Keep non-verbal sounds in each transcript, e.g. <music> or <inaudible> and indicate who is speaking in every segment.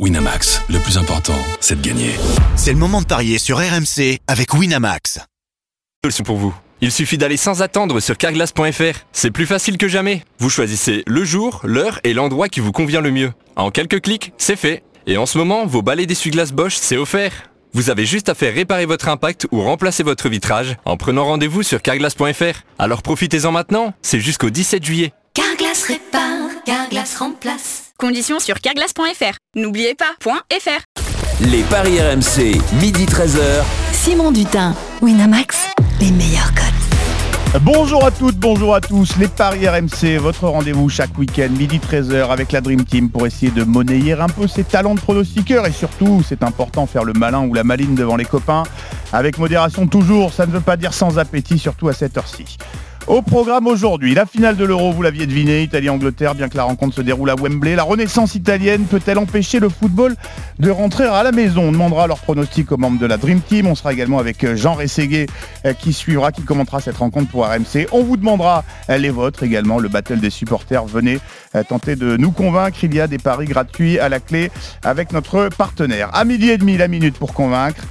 Speaker 1: Winamax, le plus important, c'est de gagner.
Speaker 2: C'est le moment de parier sur RMC avec Winamax.
Speaker 3: Solution pour vous. Il suffit d'aller sans attendre sur carglass.fr. C'est plus facile que jamais. Vous choisissez le jour, l'heure et l'endroit qui vous convient le mieux. En quelques clics, c'est fait. Et en ce moment, vos balais d'essuie-glace Bosch, c'est offert. Vous avez juste à faire réparer votre impact ou remplacer votre vitrage en prenant rendez-vous sur carglass.fr. Alors profitez-en maintenant, c'est jusqu'au 17 juillet.
Speaker 4: Carglass répare, Carglass remplace.
Speaker 5: Conditions sur carglass.fr. N'oubliez pas, .fr.
Speaker 6: Les paris RMC, midi 13h.
Speaker 4: Simon Dutin, Winamax, les meilleurs codes.
Speaker 7: Bonjour à toutes, bonjour à tous. Les Paris RMC, votre rendez-vous chaque week-end, midi 13h avec la Dream Team pour essayer de monnayer un peu ses talents de pronostiqueur et surtout, c'est important, faire le malin ou la maline devant les copains. Avec modération toujours, ça ne veut pas dire sans appétit, surtout à cette heure-ci. Au programme aujourd'hui, la finale de l'Euro, vous l'aviez deviné, Italie-Angleterre, bien que la rencontre se déroule à Wembley. La renaissance italienne peut-elle empêcher le football de rentrer à la maison? On demandera leur pronostic aux membres de la Dream Team. On sera également avec euh, Jean Rességuet euh, qui suivra, qui commentera cette rencontre pour RMC. On vous demandera euh, les vôtres également, le battle des supporters. Venez tenter de nous convaincre. Il y a des paris gratuits à la clé avec notre partenaire. À midi et demi, la minute pour convaincre.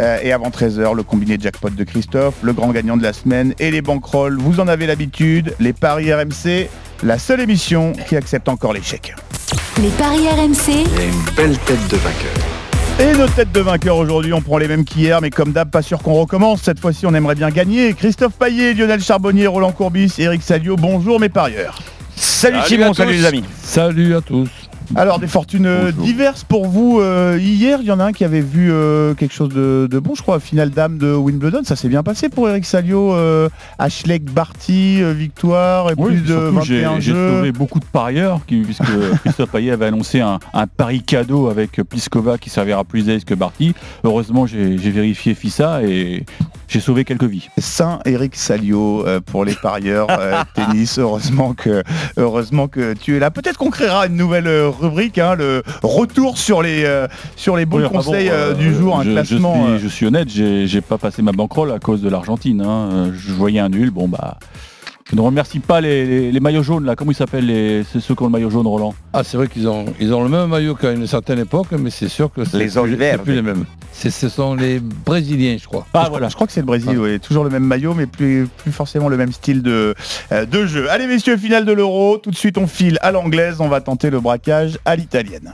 Speaker 7: Euh, et avant 13h, le combiné jackpot de Christophe, le grand gagnant de la semaine et les bankrolls. Vous en avez l'habitude, les paris RMC, la seule émission qui accepte encore l'échec.
Speaker 4: Les paris RMC.
Speaker 8: Il y a une belle tête de vainqueur.
Speaker 7: Et nos têtes de vainqueurs aujourd'hui, on prend les mêmes qu'hier, mais comme d'hab, pas sûr qu'on recommence. Cette fois-ci, on aimerait bien gagner. Christophe Paillet, Lionel Charbonnier, Roland Courbis, Eric Salio, bonjour mes parieurs. Salut,
Speaker 9: Salut
Speaker 7: Simon, salut les amis.
Speaker 9: Salut à tous.
Speaker 7: Alors des fortunes euh,
Speaker 9: Bonjour.
Speaker 7: diverses pour vous. Euh, hier, il y en a un qui avait vu euh, quelque chose de, de bon, je crois, finale dame de Wimbledon. Ça s'est bien passé pour Eric Salio. Euh, Ashleigh Barty, victoire et
Speaker 9: Oui,
Speaker 7: plus de
Speaker 9: j'ai
Speaker 7: 21
Speaker 9: j'ai
Speaker 7: jeux.
Speaker 9: sauvé beaucoup de parieurs qui- puisque <laughs> Christophe Payet avait annoncé un, un pari cadeau avec Pliskova qui servira plus d'aise que Barty. Heureusement, j'ai j'ai vérifié FISA et j'ai sauvé quelques vies.
Speaker 7: Saint Eric Salio euh, pour les parieurs euh, <laughs> tennis. Heureusement que, heureusement que tu es là. Peut-être qu'on créera une nouvelle euh, rubrique, hein, le retour sur les, euh, sur les bons
Speaker 9: Oui, enfin bon,
Speaker 7: conseils du jour, un
Speaker 9: je, je
Speaker 7: classement.
Speaker 9: suis,
Speaker 7: euh,
Speaker 9: je suis honnête, j'ai j'ai pas passé ma bankroll à cause de l'Argentine. hein. Je voyais un nul, bon bah. Je ne remercie pas les, les- les maillots jaunes là, comment ils s'appellent les, c'est ceux qui ont le maillot jaune Roland?
Speaker 10: Ah, c'est vrai qu'ils ont, ils ont le même maillot qu'à une certaine époque, mais c'est sûr que c'est
Speaker 7: Les
Speaker 10: plus, plus les mêmes. C'est- Ce sont les Brésiliens, je crois.
Speaker 9: Ah
Speaker 7: je,
Speaker 9: voilà.
Speaker 7: je crois que c'est le Brésil, oui. Toujours le même maillot, mais plus, plus forcément le même style de, euh, de jeu. Allez, messieurs, finale de l'Euro. Tout de suite, on file à l'anglaise. On va tenter le braquage à l'italienne.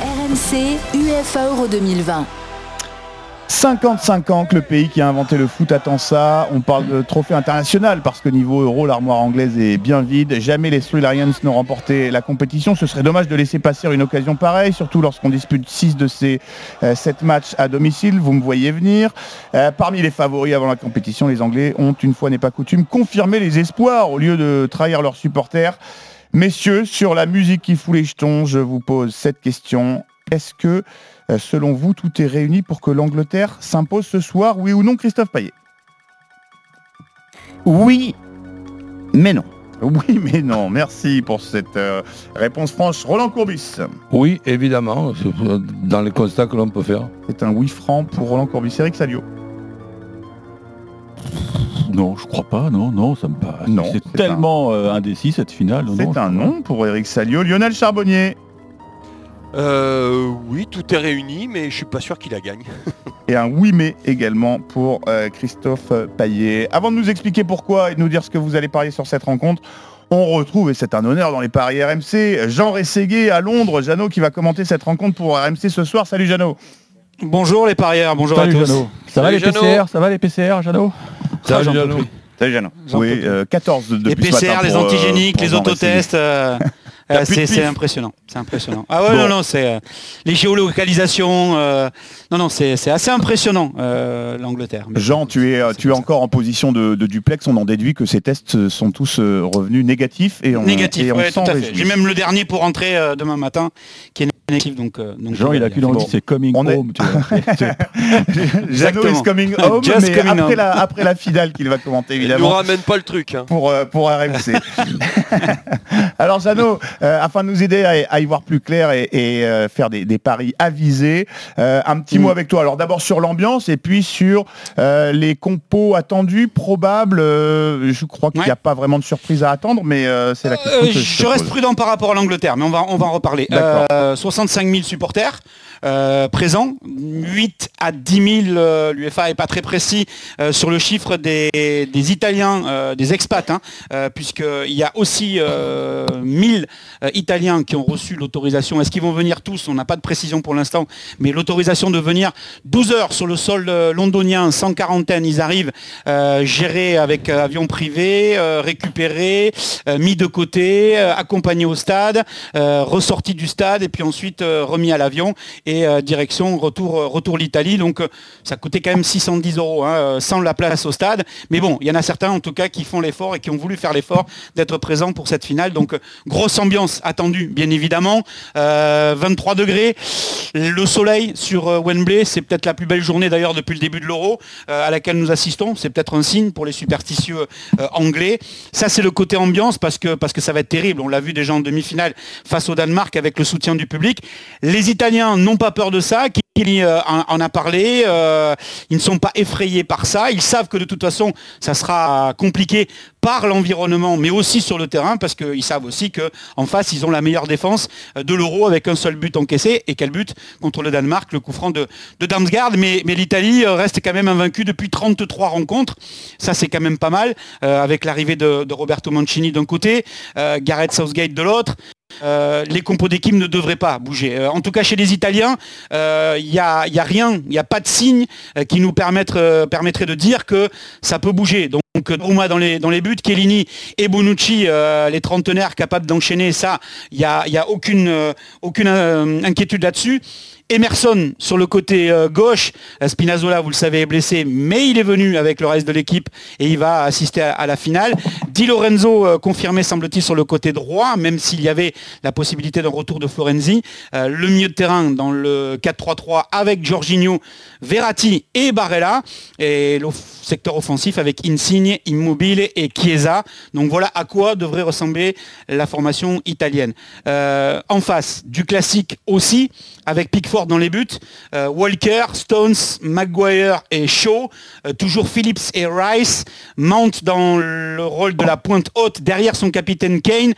Speaker 4: RMC, UEFA Euro 2020.
Speaker 7: 55 ans que le pays qui a inventé le foot attend ça. On parle de trophée international parce que niveau euro, l'armoire anglaise est bien vide. Jamais les Three Lions n'ont remporté la compétition. Ce serait dommage de laisser passer une occasion pareille, surtout lorsqu'on dispute 6 de ces 7 matchs à domicile. Vous me voyez venir. Euh, parmi les favoris avant la compétition, les Anglais ont, une fois n'est pas coutume, confirmé les espoirs au lieu de trahir leurs supporters. Messieurs, sur la musique qui fout les jetons, je vous pose cette question. Est-ce que euh, Selon vous, tout est réuni pour que l'Angleterre s'impose ce soir, oui ou non, Christophe Payet?
Speaker 11: Oui, mais non.
Speaker 7: Oui, mais non. Merci pour cette euh, réponse franche. Roland Courbis.
Speaker 10: Oui, évidemment, dans les constats que l'on peut faire.
Speaker 7: C'est un oui franc pour Roland Courbis. Eric Salio.
Speaker 9: Non, je crois pas, non, non, ça me paraît.
Speaker 7: Non,
Speaker 9: c'est tellement euh, indécis cette finale.
Speaker 7: C'est un non pour Eric Salio. Lionel Charbonnier.
Speaker 12: Euh, oui, tout est réuni, mais je suis pas sûr qu'il la gagne. <laughs>
Speaker 7: Et un oui mais également pour euh, Christophe Payet. Avant de nous expliquer pourquoi et de nous dire ce que vous allez parier sur cette rencontre, on retrouve, et c'est un honneur dans les paris RMC, Jean Rességuet à Londres. Jeannot qui va commenter cette rencontre pour RMC ce soir. Salut Jeannot.
Speaker 11: Bonjour les parieurs, bonjour
Speaker 9: Salut
Speaker 11: à tous.
Speaker 9: Jeannot. Ça va les
Speaker 12: Jeannot.
Speaker 9: PCR Ça va les PCR, Jeannot?
Speaker 10: Jeannot.
Speaker 9: plus.
Speaker 11: Salut Jeannot.
Speaker 7: Oui, euh, 14 de-
Speaker 11: Les
Speaker 7: depuis ce
Speaker 11: PCR,
Speaker 7: matin
Speaker 11: les
Speaker 7: pour, euh,
Speaker 11: antigéniques, les autotests, <laughs> euh, c'est impressionnant. C'est impressionnant. Ah ouais,
Speaker 7: Bon.
Speaker 11: non, non, c'est euh, les géolocalisations. euh, non, non, c'est c'est assez impressionnant euh, l'Angleterre. Mais
Speaker 7: Jean, tu es, tu es encore en position de, de duplex. On en déduit que ces tests sont tous revenus négatifs et on,
Speaker 11: négatif.
Speaker 7: et on
Speaker 11: ouais,
Speaker 7: s'en
Speaker 11: tout à fait.
Speaker 7: réjouit.
Speaker 11: J'ai même le dernier pour rentrer euh, demain matin qui est négatif. Donc, euh, donc
Speaker 9: Jean, il a qu'une envie, c'est coming
Speaker 7: On est-
Speaker 9: home. tu vois. <laughs>
Speaker 7: Jeannot
Speaker 11: Exactement.
Speaker 7: is coming <laughs> home,
Speaker 11: Just
Speaker 7: mais
Speaker 11: coming
Speaker 7: après
Speaker 11: home.
Speaker 7: la, après la finale qu'il va commenter
Speaker 12: Il nous
Speaker 7: évidemment
Speaker 12: ramène pas le truc. hein.
Speaker 7: pour, euh, pour RMC. <laughs> Alors Jeannot, euh, afin de nous aider à, à y voir plus clair et, et, euh, faire des, des paris avisés, euh, un petit mot avec toi. Alors d'abord sur l'ambiance et puis sur les compos attendus, probables. je crois qu'il n'y a pas vraiment de surprise à attendre, mais c'est la question que je,
Speaker 11: je
Speaker 7: te
Speaker 11: reste
Speaker 7: pose.
Speaker 11: prudent par rapport à l'Angleterre, mais on va, on va en reparler.
Speaker 7: D'accord.
Speaker 11: Euh, 65 000 supporters euh, présents, 8 à 10 000, euh, l'UFA n'est pas très précis euh, sur le chiffre des, des Italiens, des expats, hein, puisqu'il y a aussi euh, 1000 euh, Italiens qui ont reçu l'autorisation. Est-ce qu'ils vont venir tous? On n'a pas de précision pour l'instant, mais l'autorisation de venir 12 heures sur le sol euh, londonien, sans quarantaine, ils arrivent euh, gérés avec avion privé, récupérés, mis de côté, accompagnés au stade, ressortis du stade et puis ensuite remis à l'avion et direction retour, retour l'Italie. Donc ça coûtait quand même 610 euros hein, sans la place au stade. Mais bon, il y en a certains en tout cas qui font l'effort et qui ont voulu faire l'effort d'être présents pour cette finale. Donc grosse ambiance attendue, bien évidemment. Euh, 23 degrés, le soleil sur euh, Wembley, c'est peut-être la plus belle journée d'ailleurs depuis le début de l'Euro euh, à laquelle nous assistons. C'est peut-être un signe pour les superstitieux euh, anglais. Ça c'est le côté ambiance parce que, parce que ça va être terrible. On l'a vu déjà en demi-finale face au Danemark avec le soutien du public. Les Italiens n'ont pas peur de ça. Euh, en, a parlé. euh, ils ne sont pas effrayés par ça. Ils savent que de toute façon, ça sera compliqué par l'environnement, mais aussi sur le terrain, parce qu'ils savent aussi qu'en face, ils ont la meilleure défense de l'Euro avec un seul but encaissé. Et quel but? Contre le Danemark, le coup franc de, de. Mais, l'Italie euh, reste quand même invaincue depuis 33 rencontres. Ça, c'est quand même pas mal, euh, avec l'arrivée de, Roberto Mancini d'un côté, euh, Gareth Southgate de l'autre. Les compos d'équipe ne devraient pas bouger. En tout cas, chez les Italiens, il n'y a, a rien, il n'y a pas de signe qui nous permettrait de dire que ça peut bouger. Euh, Donnarumma dans les, dans les buts, Chiellini et Bonucci, euh, les trentenaires capables d'enchaîner ça, il n'y a, a aucune, euh, aucune euh, inquiétude là-dessus. Emerson sur le côté euh, gauche, Euh, Spinazzola, vous le savez, est blessé, mais il est venu avec le reste de l'équipe et il va assister à, la finale. Di Lorenzo euh, confirmé, semble-t-il, sur le côté droit, même s'il y avait la possibilité d'un retour de Florenzi. Euh, le milieu de terrain dans le 4-3-3 avec Jorginho, Verratti et Barella. Et le secteur offensif avec Insigne, Immobile et Chiesa. Donc voilà à quoi devrait ressembler la formation italienne. Euh, en face, du classique aussi, avec Pickford dans les buts, euh, Walker, Stones, Maguire et Shaw, euh, toujours Phillips et Rice, Mount dans le rôle de la pointe haute, derrière son capitaine Kane,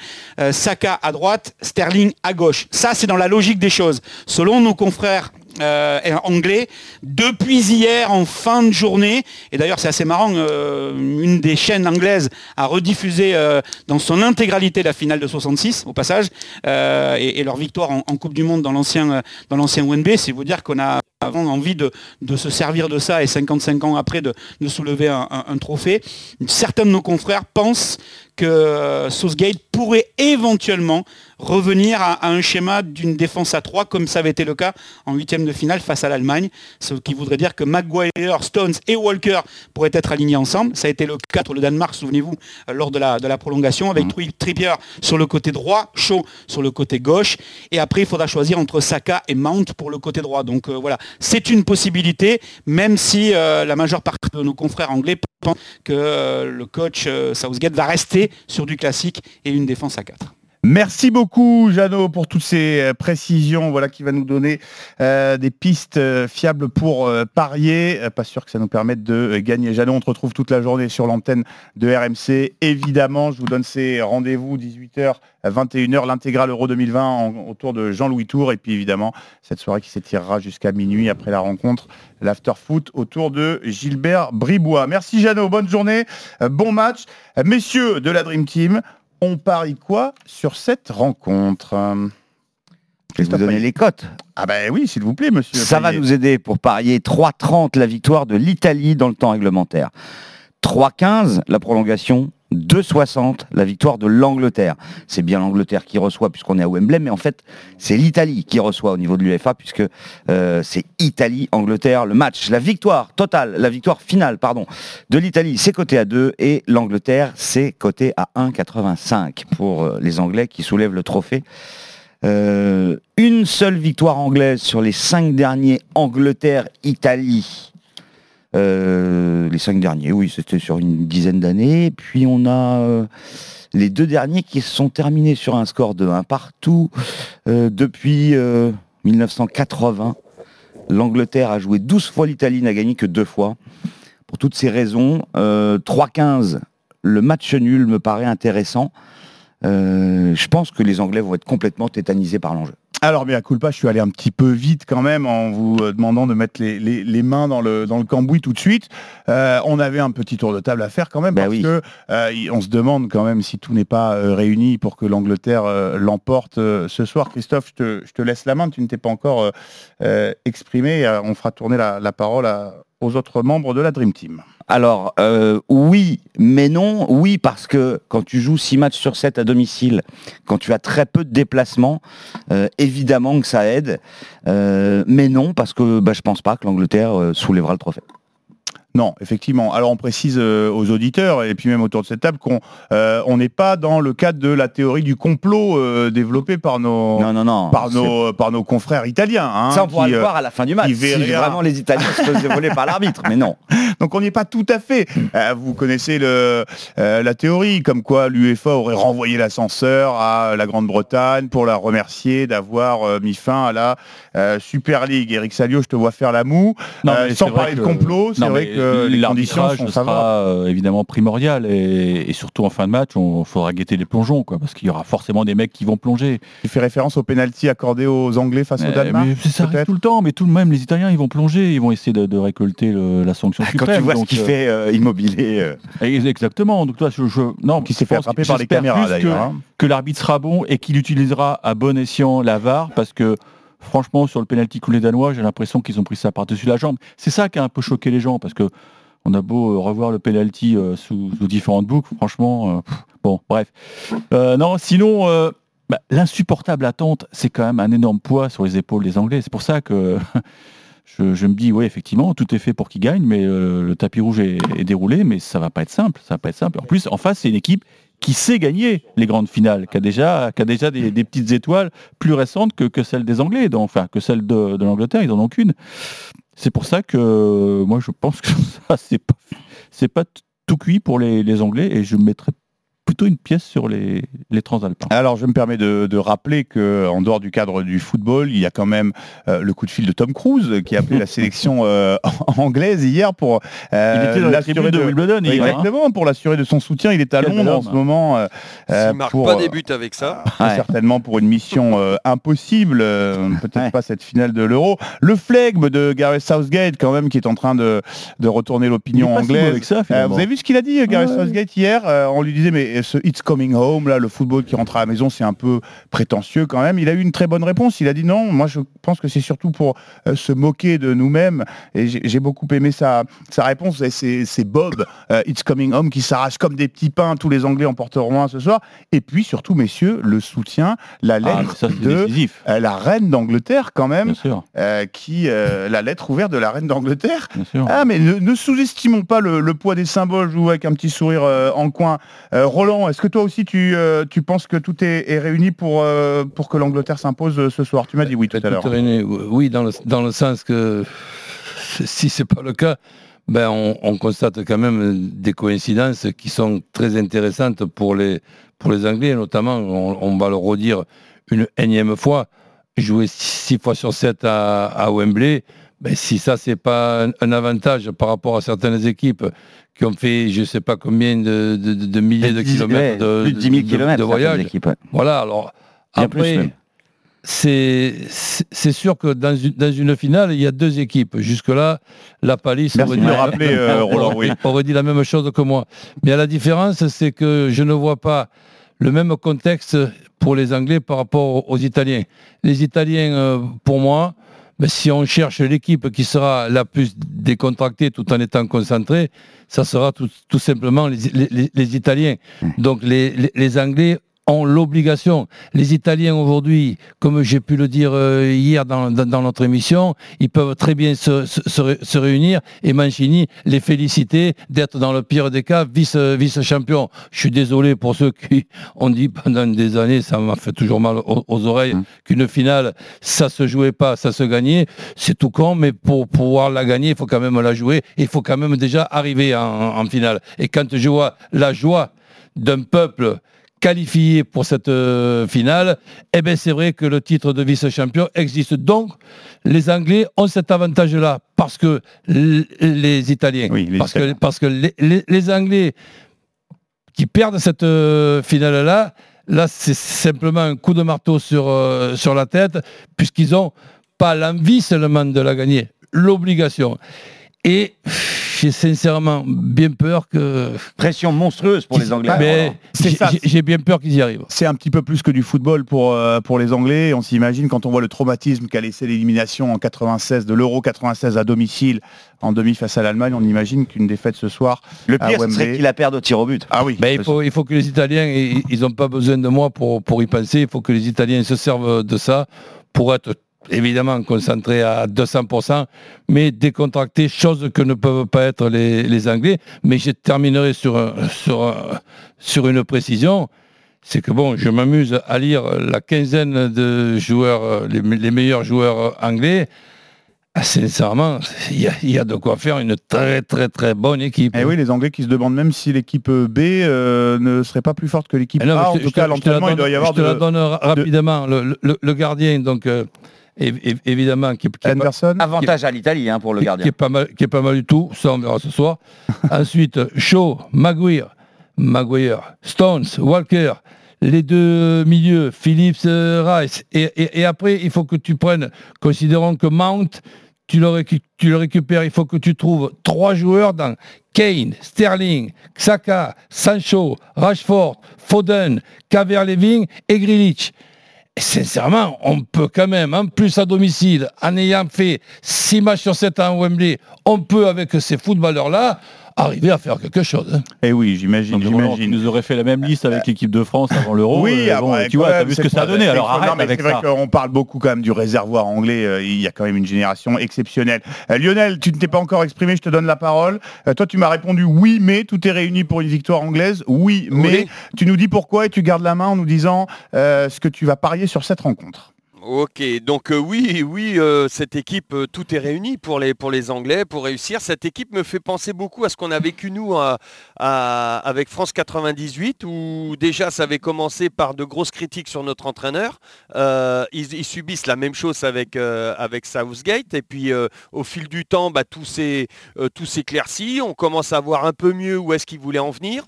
Speaker 11: Saka à droite, Sterling à gauche. Ça, c'est dans la logique des choses. Selon nos confrères euh, anglais depuis hier en fin de journée. Et d'ailleurs c'est assez marrant euh, une des chaînes anglaises a rediffusé euh, dans son intégralité la finale de 66 au passage euh, et, leur victoire en, Coupe du Monde dans l'ancien dans l'ancien WNB c'est vous dire qu'on a avant envie de, de se servir de ça et 55 ans après de, de soulever un, un- un trophée. Certains de nos confrères pensent que euh, Southgate pourrait éventuellement revenir à, à un schéma d'une défense à 3 comme ça avait été le cas en huitième de finale face à l'Allemagne, ce qui voudrait dire que Maguire, Stones et Walker pourraient être alignés ensemble. Ça a été le cas pour le Danemark, souvenez-vous, euh, lors de la, de la prolongation, avec Tri- Trippier sur le côté droit, Shaw sur le côté gauche, et après il faudra choisir entre Saka et Mount pour le côté droit. Donc euh, voilà, c'est une possibilité, même si euh, la majeure partie de nos confrères anglais pensent que euh, le coach euh, Southgate va rester sur du classique et une défense à 4.
Speaker 7: Merci beaucoup, Jeannot, pour toutes ces euh, précisions. Voilà qui va nous donner euh, des pistes euh, fiables pour parier. Pas sûr que ça nous permette de gagner. Jeannot, on te retrouve toute la journée sur l'antenne de RMC. Évidemment, je vous donne ces rendez-vous 18h, 21h, l'intégrale Euro 2020 en- autour de Jean-Louis Tour. Et puis évidemment, cette soirée qui s'étirera jusqu'à minuit après la rencontre, l'after-foot autour de Gilbert Bribois. Merci, Jeannot. Bonne journée. Bon match. Messieurs de la Dream Team, on parie quoi sur cette rencontre?
Speaker 13: Je vais vous donner les cotes.
Speaker 7: Ah ben oui, s'il vous plaît, monsieur.
Speaker 13: Ça va nous aider pour parier 3,30 la victoire de l'Italie dans le temps réglementaire. 3,15 la prolongation. 2,60 la victoire de l'Angleterre. C'est bien l'Angleterre qui reçoit puisqu'on est à Wembley, mais en fait c'est l'Italie qui reçoit au niveau de l'UEFA puisque euh, c'est Italie-Angleterre le match. La victoire totale, la victoire finale, pardon, de l'Italie c'est coté à 2 et l'Angleterre c'est coté à 1,85 pour euh, les Anglais qui soulèvent le trophée. Euh, une seule victoire anglaise sur les cinq derniers Angleterre-Italie. Euh, les cinq derniers, oui, c'était sur une dizaine d'années. Puis on a euh, les deux derniers qui se sont terminés sur un score de 1 partout euh, depuis euh, 1980. L'Angleterre a joué 12 fois, l'Italie n'a gagné que deux fois. Pour toutes ces raisons, euh, 3-15, le match nul me paraît intéressant. Je pense que les Anglais vont être complètement tétanisés par l'enjeu.
Speaker 7: Alors, à culpa, je suis allé un petit peu vite quand même en vous euh, demandant de mettre les, les- les mains dans le, dans le cambouis tout de suite. Euh, on avait un petit tour de table à faire quand même parce que euh, on se demande quand même si tout n'est pas euh, réuni pour que l'Angleterre l'emporte ce soir. Christophe, je te, je te laisse la main. Tu ne t'es pas encore exprimé. On fera tourner la, la parole à- aux autres membres de la Dream Team.
Speaker 13: Alors, euh, oui, mais non. Oui, parce que quand tu joues 6 matchs sur 7 à domicile, quand tu as très peu de déplacements, euh, évidemment que ça aide. Euh, mais non, parce que bah, je pense pas que l'Angleterre soulèvera le trophée.
Speaker 7: Non, effectivement. Alors on précise euh, aux auditeurs et puis même autour de cette table qu'on euh, on n'est pas dans le cadre de la théorie du complot euh, développée par nos
Speaker 13: Non, non, non.
Speaker 7: par nos par nos confrères italiens. hein,
Speaker 13: ça, on pourra le
Speaker 7: euh,
Speaker 13: voir à la fin du match. Si vraiment les Italiens se faisaient voler par l'arbitre, mais non. <laughs>
Speaker 7: Donc on n'y est pas tout à fait. Euh, vous connaissez le, euh, la théorie, comme quoi l'UEFA aurait renvoyé l'ascenseur à la Grande-Bretagne pour la remercier d'avoir euh, mis fin à la euh, Super League. Eric Salio, je te vois faire la moue. Euh, sans parler de
Speaker 9: que-
Speaker 7: complot, c'est vrai
Speaker 9: mais
Speaker 7: que les conditions
Speaker 9: l'arbitrage
Speaker 7: sont
Speaker 9: sera euh, évidemment primordial et, et surtout en fin de match, on faudra guetter les plongeons, quoi, parce qu'il y aura forcément des mecs qui vont plonger.
Speaker 7: Tu fais référence au penalty accordé aux Anglais face au
Speaker 9: Mais-
Speaker 7: Danemark
Speaker 9: mais ça arrive tout le temps, mais tout de même, les Italiens, ils vont plonger, ils vont essayer de, de récolter le- la sanction
Speaker 13: Quand
Speaker 9: suprême.
Speaker 13: tu vois ce qu'il
Speaker 9: euh,
Speaker 13: fait euh, immobilier. euh,
Speaker 9: Ex- Exactement. Donc toi, je, je- non,
Speaker 7: Qui s'est fait attraper par les caméras, d'ailleurs,
Speaker 9: Que,
Speaker 7: hein.
Speaker 9: que l'arbitre sera bon et qu'il utilisera à bon escient la VAR parce que franchement, sur le penalty coulé danois, j'ai l'impression qu'ils ont pris ça par-dessus la jambe. C'est ça qui a un peu choqué les gens parce que on a beau euh, revoir le penalty euh, sous, différentes boucles, franchement, euh, bon, bref. Non, sinon. bah, L'insupportable attente, c'est quand même un énorme poids sur les épaules des Anglais. C'est pour ça que <laughs> je, me dis, oui, effectivement, tout est fait pour qu'ils gagnent, mais euh, le tapis rouge est, déroulé, mais ça va pas être simple. Ça va pas être simple. En plus, en face, c'est une équipe qui sait gagner les grandes finales, qui a déjà, qui des, petites étoiles plus récentes que, que celles des Anglais, enfin que celles de, l'Angleterre, ils en ont qu'une. C'est pour ça que moi, je pense que <laughs> ça, c'est pas, pas tout cuit pour les, les Anglais, et je mettrais plutôt une pièce sur les, les Transalpins.
Speaker 7: Alors, je me permets de, de rappeler que, en dehors du cadre du football, il y a quand même euh, le coup de fil de Tom Cruise qui a appelé la <laughs> sélection euh, anglaise hier pour euh,
Speaker 9: Il était dans la
Speaker 7: l'assurer
Speaker 9: de Wimbledon hier, hein.
Speaker 7: Exactement, pour l'assurer de son soutien. Il est à
Speaker 9: Quel
Speaker 7: Londres en ce moment.
Speaker 12: S'il marque
Speaker 7: pour,
Speaker 12: pas des buts avec ça. <laughs>
Speaker 7: certainement pour une mission euh, impossible, euh, peut-être pas cette finale de l'Euro. Le flegme de Gareth Southgate quand même qui est en train de, de retourner l'opinion
Speaker 9: si
Speaker 7: anglaise.
Speaker 9: ça,
Speaker 7: Euh, vous avez vu ce qu'il a dit, Gareth
Speaker 9: Ouais.
Speaker 7: Southgate hier Euh, On lui disait mais ce It's Coming Home, là, le football qui rentre à la maison, c'est un peu prétentieux quand même. Il a eu une très bonne réponse. Il a dit non. Moi, je pense que c'est surtout pour euh, se moquer de nous-mêmes. Et j'ai beaucoup aimé sa, sa réponse. C'est Bob, euh, It's Coming Home, qui s'arrache comme des petits pains. Tous les Anglais en porteront un ce soir. Et puis surtout, messieurs, le soutien, la
Speaker 9: Ah,
Speaker 7: lettre
Speaker 9: ça,
Speaker 7: de euh, la reine d'Angleterre quand même,
Speaker 9: Bien sûr,
Speaker 7: qui la lettre ouverte de la reine d'Angleterre.
Speaker 9: bien sûr.
Speaker 7: Ah mais ne, ne sous-estimons pas le, le poids des symboles, joue avec un petit sourire en coin. Euh, Roland, est-ce que toi aussi tu, euh, tu penses que tout est, est réuni pour, euh, pour que l'Angleterre s'impose euh, ce soir? Tu m'as dit oui tout à l'heure.
Speaker 10: Est réuni. Oui, dans le, dans le sens que <laughs> si c'est pas le cas, ben on, on constate quand même des coïncidences qui sont très intéressantes pour les, pour les Anglais, notamment, on, on va le redire une énième fois, jouer 6 fois sur 7 à, à Wembley, ben si ça c'est pas un, un avantage par rapport à certaines équipes qui ont fait je sais pas combien de, de- de- de milliers de kilomètres
Speaker 13: ouais,
Speaker 10: de,
Speaker 13: plus de 10 000
Speaker 10: de-
Speaker 13: kilomètres,
Speaker 10: de voyage.
Speaker 13: certaines équipes, ouais.
Speaker 10: Voilà, alors
Speaker 13: Bien
Speaker 10: après, c'est sûr que dans une, dans une finale, il y a deux équipes. Jusque-là, la palisse aurait
Speaker 7: euh, oui. <laughs>
Speaker 10: aurait dit la même chose que moi. Mais à la différence, c'est que je ne vois pas le même contexte pour les Anglais par rapport aux Italiens. Les Italiens, euh, pour moi, ben, si on cherche l'équipe qui sera la plus décontractée tout en étant concentrée, ça sera tout, tout simplement les, les- les- les Italiens. Donc les, les- les Anglais ont l'obligation. Les Italiens aujourd'hui, comme j'ai pu le dire euh, hier dans, dans- dans notre émission, ils peuvent très bien se, se- se ré- se réunir et Mancini les féliciter d'être dans le pire des cas vice, vice-champion. Je suis désolé pour ceux qui <laughs> ont dit pendant des années, ça m'a fait toujours mal aux, aux oreilles, qu'une finale, ça se jouait pas, ça se gagnait. C'est tout con, mais pour pouvoir la gagner, il faut quand même la jouer. Il faut quand même déjà arriver en, en finale. Et quand je vois la joie d'un peuple qualifié pour cette euh, finale, eh ben c'est vrai que le titre de vice-champion existe. Donc, les Anglais ont cet avantage-là parce que les Italiens,
Speaker 7: les
Speaker 10: parce,
Speaker 7: Italiens.
Speaker 10: que, parce que les, les- les Anglais qui perdent cette euh, finale-là, là, c'est simplement un coup de marteau sur, euh, sur la tête, puisqu'ils ont pas l'envie seulement de la gagner, l'obligation. Et j'ai sincèrement bien peur que...
Speaker 13: Pression monstrueuse pour les Anglais.
Speaker 10: Mais j'ai- bien peur qu'ils y arrivent.
Speaker 7: C'est un petit peu plus que du football pour, euh, pour les Anglais. On s'imagine quand on voit le traumatisme qu'a laissé l'élimination en 96 de l'Euro 96 à domicile en demi face à l'Allemagne, on imagine qu'une défaite ce soir
Speaker 13: Le pire, ce serait qu'il la perde au tir au but.
Speaker 7: Ah oui.
Speaker 10: Ben, il, faut, il faut que les Italiens, ils- ils n'ont pas besoin de moi pour, pour y penser, il faut que les Italiens se servent de ça pour être évidemment concentrés à 200%, mais décontractés, chose que ne peuvent pas être les, les Anglais. Mais je terminerai sur, sur, sur une précision. C'est que bon, je m'amuse à lire la quinzaine de joueurs, les, les meilleurs joueurs anglais. Ah, Sincèrement, il y, a- il y a de quoi faire une très très très bonne équipe.
Speaker 7: Et Eh oui, les Anglais qui se demandent même si l'équipe B euh, ne serait pas plus forte que l'équipe
Speaker 10: Eh non,
Speaker 7: A. En
Speaker 10: je
Speaker 7: tout
Speaker 10: je
Speaker 7: cas, l'entraînement, il doit y avoir
Speaker 10: Je te la donne ra- rapidement. Le, le- le gardien, donc, euh, évidemment, qui, qui pas-
Speaker 7: Anderson
Speaker 13: Avantage à l'Italie hein, pour le gardien.
Speaker 10: qui est pas mal, qui est pas mal du tout. Ça, on verra ce soir. <laughs> Ensuite, Shaw, Maguire, Maguire, Stones, Walker. Les deux milieux, Phillips, euh, Rice. Et, et- et après, il faut que tu prennes, considérons que Mount, tu le, récu- tu le récupères, il faut que tu trouves trois joueurs dans Kane, Sterling, Xhaka, Sancho, Rashford, Foden, Calvert-Levin et Grealish. Et sincèrement, on peut quand même, en plus à domicile, en ayant fait 6 matchs sur 7 en Wembley, on peut, avec ces footballeurs-là, arriver à faire quelque chose. hein.
Speaker 7: Eh oui, j'imagine, j'imagine.
Speaker 9: nous aurait fait la même liste avec l'équipe de France avant l'Euro.
Speaker 7: Oui,
Speaker 9: euh, bon,
Speaker 7: après,
Speaker 9: tu vois, t'as vu ce que ça a donné.
Speaker 7: c'est
Speaker 9: Alors
Speaker 7: non,
Speaker 9: arrête
Speaker 7: mais
Speaker 9: avec
Speaker 7: C'est vrai
Speaker 9: ça.
Speaker 7: qu'on parle beaucoup quand même du réservoir anglais. euh, Il y a quand même une génération exceptionnelle. Euh, Lionel, tu ne t'es pas encore exprimé, je te donne la parole. Euh, toi, tu m'as répondu oui, mais tout est réuni pour une victoire anglaise. Oui, mais tu nous dis pourquoi et tu gardes la main en nous disant euh, ce que tu vas parier sur cette rencontre.
Speaker 12: Ok, donc euh, oui, oui, euh, cette équipe, euh, tout est réuni pour les, pour les Anglais, pour réussir. Cette équipe me fait penser beaucoup à ce qu'on a vécu nous à- avec France 98, où déjà ça avait commencé par de grosses critiques sur notre entraîneur. Ils, subissent la même chose avec, avec Southgate, et puis au fil du temps, bah, tout s'éclaircit. On commence à voir un peu mieux où est-ce qu'ils voulaient en venir.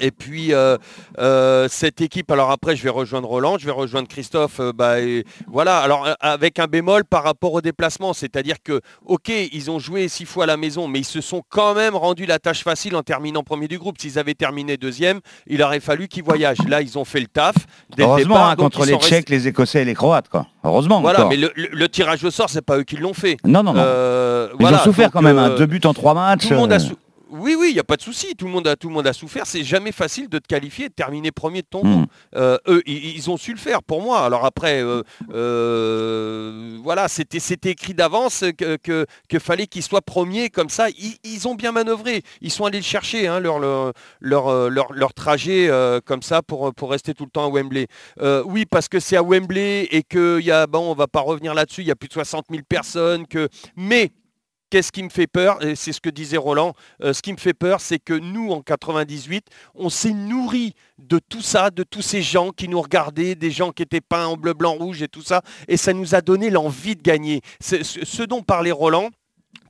Speaker 12: Et puis euh, euh, cette équipe, alors après je vais rejoindre Roland, je vais rejoindre Christophe, euh, bah, et voilà, alors avec un bémol par rapport au déplacement, c'est-à-dire que ok, ils ont joué six fois à la maison, mais ils se sont quand même rendu la tâche facile en terminant premier du groupe. S'ils avaient terminé deuxième, il aurait fallu qu'ils voyagent. Là, ils ont fait le taf. Dès le
Speaker 13: Heureusement,
Speaker 12: départ,
Speaker 13: hein, contre les
Speaker 12: restés-
Speaker 13: Tchèques, les Écossais et les Croates. Quoi. Heureusement.
Speaker 12: Voilà,
Speaker 13: encore.
Speaker 12: mais le, le- le tirage au sort, c'est pas eux qui l'ont fait.
Speaker 13: Non, non, non. Ils
Speaker 12: voilà,
Speaker 13: ont souffert
Speaker 12: donc,
Speaker 13: quand même. hein, Deux buts en trois matchs.
Speaker 12: tout le monde a sou- Oui, oui, il n'y a pas de souci. Tout le monde a, tout le monde a souffert. C'est jamais facile de te qualifier et de terminer premier de ton
Speaker 13: Hmm.
Speaker 12: groupe. Euh, eux, ils, ils ont su le faire pour moi. Alors après, euh, euh, voilà, c'était c'était écrit d'avance que, que, que fallait qu'ils soient premiers comme ça. Ils, ils ont bien manœuvré. Ils sont allés le chercher, hein, leur, leur, leur, leur- leur trajet comme ça pour, pour rester tout le temps à Wembley. Oui, parce que c'est à Wembley et que y a, bon, on va pas revenir là-dessus. Il y a plus de 60 000 personnes. Que, mais Qu'est-ce qui me fait peur? Et c'est ce que disait Roland. euh, ce qui me fait peur, c'est que nous, en 98, on s'est nourri de tout ça, de tous ces gens qui nous regardaient, des gens qui étaient peints en bleu, blanc, rouge et tout ça. Et ça nous a donné l'envie de gagner. Ce dont parlait Roland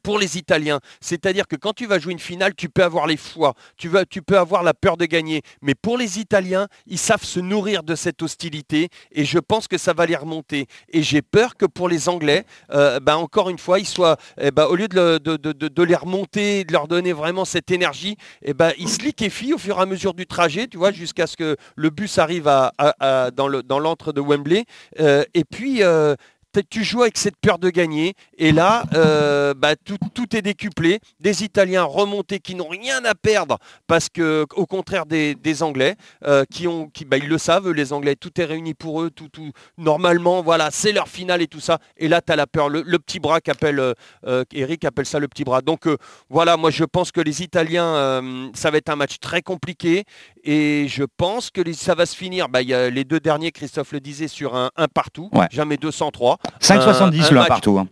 Speaker 12: pour les Italiens. C'est-à-dire que quand tu vas jouer une finale, tu peux avoir les foies, tu, tu peux avoir la peur de gagner. Mais pour les Italiens, ils savent se nourrir de cette hostilité et je pense que ça va les remonter. Et j'ai peur que pour les Anglais, euh, ben, encore une fois, ils soient, eh ben, au lieu de, de- de- de- les remonter, de leur donner vraiment cette énergie, eh ben, ils se liquéfient au fur et à mesure du trajet, tu vois, jusqu'à ce que le bus arrive à- à- dans le- dans l'antre de Wembley. Euh, et puis, euh, tu joues avec cette peur de gagner. Et là, euh, bah, tout, est décuplé. Des Italiens remontés qui n'ont rien à perdre parce que, au contraire des, Anglais, euh, qui ont, qui, bah, ils le savent, les Anglais, tout est réuni pour eux, tout, tout normalement, voilà, c'est leur finale et tout ça. Et là, tu as la peur. Le, petit bras qu'appelle euh, Eric appelle ça le petit bras. Donc voilà, moi je pense que les Italiens, ça va être un match très compliqué. Et je pense que ça va se finir. Bah, y a les deux derniers, Christophe le disait, sur un, un partout.
Speaker 13: Ouais.
Speaker 12: Jamais 203.
Speaker 13: 5,70
Speaker 12: Un- un
Speaker 13: le 1
Speaker 12: match-
Speaker 13: partout. hein.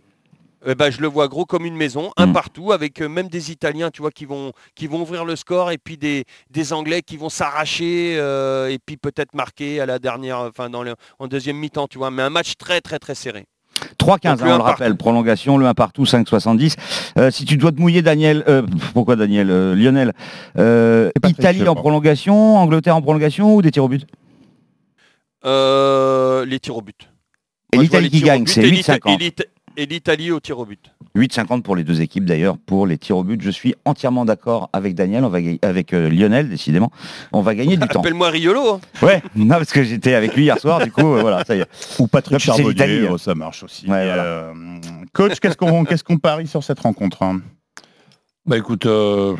Speaker 12: eh ben, je le vois gros comme une maison, un partout, avec euh, même des Italiens, tu vois, qui vont, qui vont ouvrir le score, et puis des, des Anglais qui vont s'arracher, euh, et puis peut-être marquer à la dernière, enfin dans le, en deuxième mi-temps, tu vois. Mais un match très très très serré.
Speaker 13: 3-15,
Speaker 12: Donc, le
Speaker 13: hein, on le
Speaker 12: partout.
Speaker 13: rappelle, prolongation, le 1 partout, 5-70. Euh, si tu dois te mouiller, Daniel, euh, pourquoi Daniel euh, Lionel, euh, Italie en prolongation, Angleterre en prolongation ou des tirs au but?
Speaker 12: Euh, les tirs au but.
Speaker 13: Et l'Italie qui gagne, c'est
Speaker 12: et l'Ita-
Speaker 13: 8,50.
Speaker 12: Et l'Ita- Et l'Italie au tir au but.
Speaker 13: 8,50 pour les deux équipes d'ailleurs pour les tirs au but. Je suis entièrement d'accord avec Daniel, on va avec euh, Lionel décidément. On va gagner du <laughs> temps.
Speaker 12: Appelle-moi Riolo. hein.
Speaker 13: Ouais, non parce que j'étais avec lui hier soir, du coup euh, voilà, ça y est.
Speaker 7: Ou Patrick Charbonnier, oh, ça marche aussi.
Speaker 13: Ouais, voilà.
Speaker 7: Euh, coach, qu'est-ce qu'on qu'est-ce qu'on parie sur cette rencontre hein?
Speaker 10: Bah écoute, euh,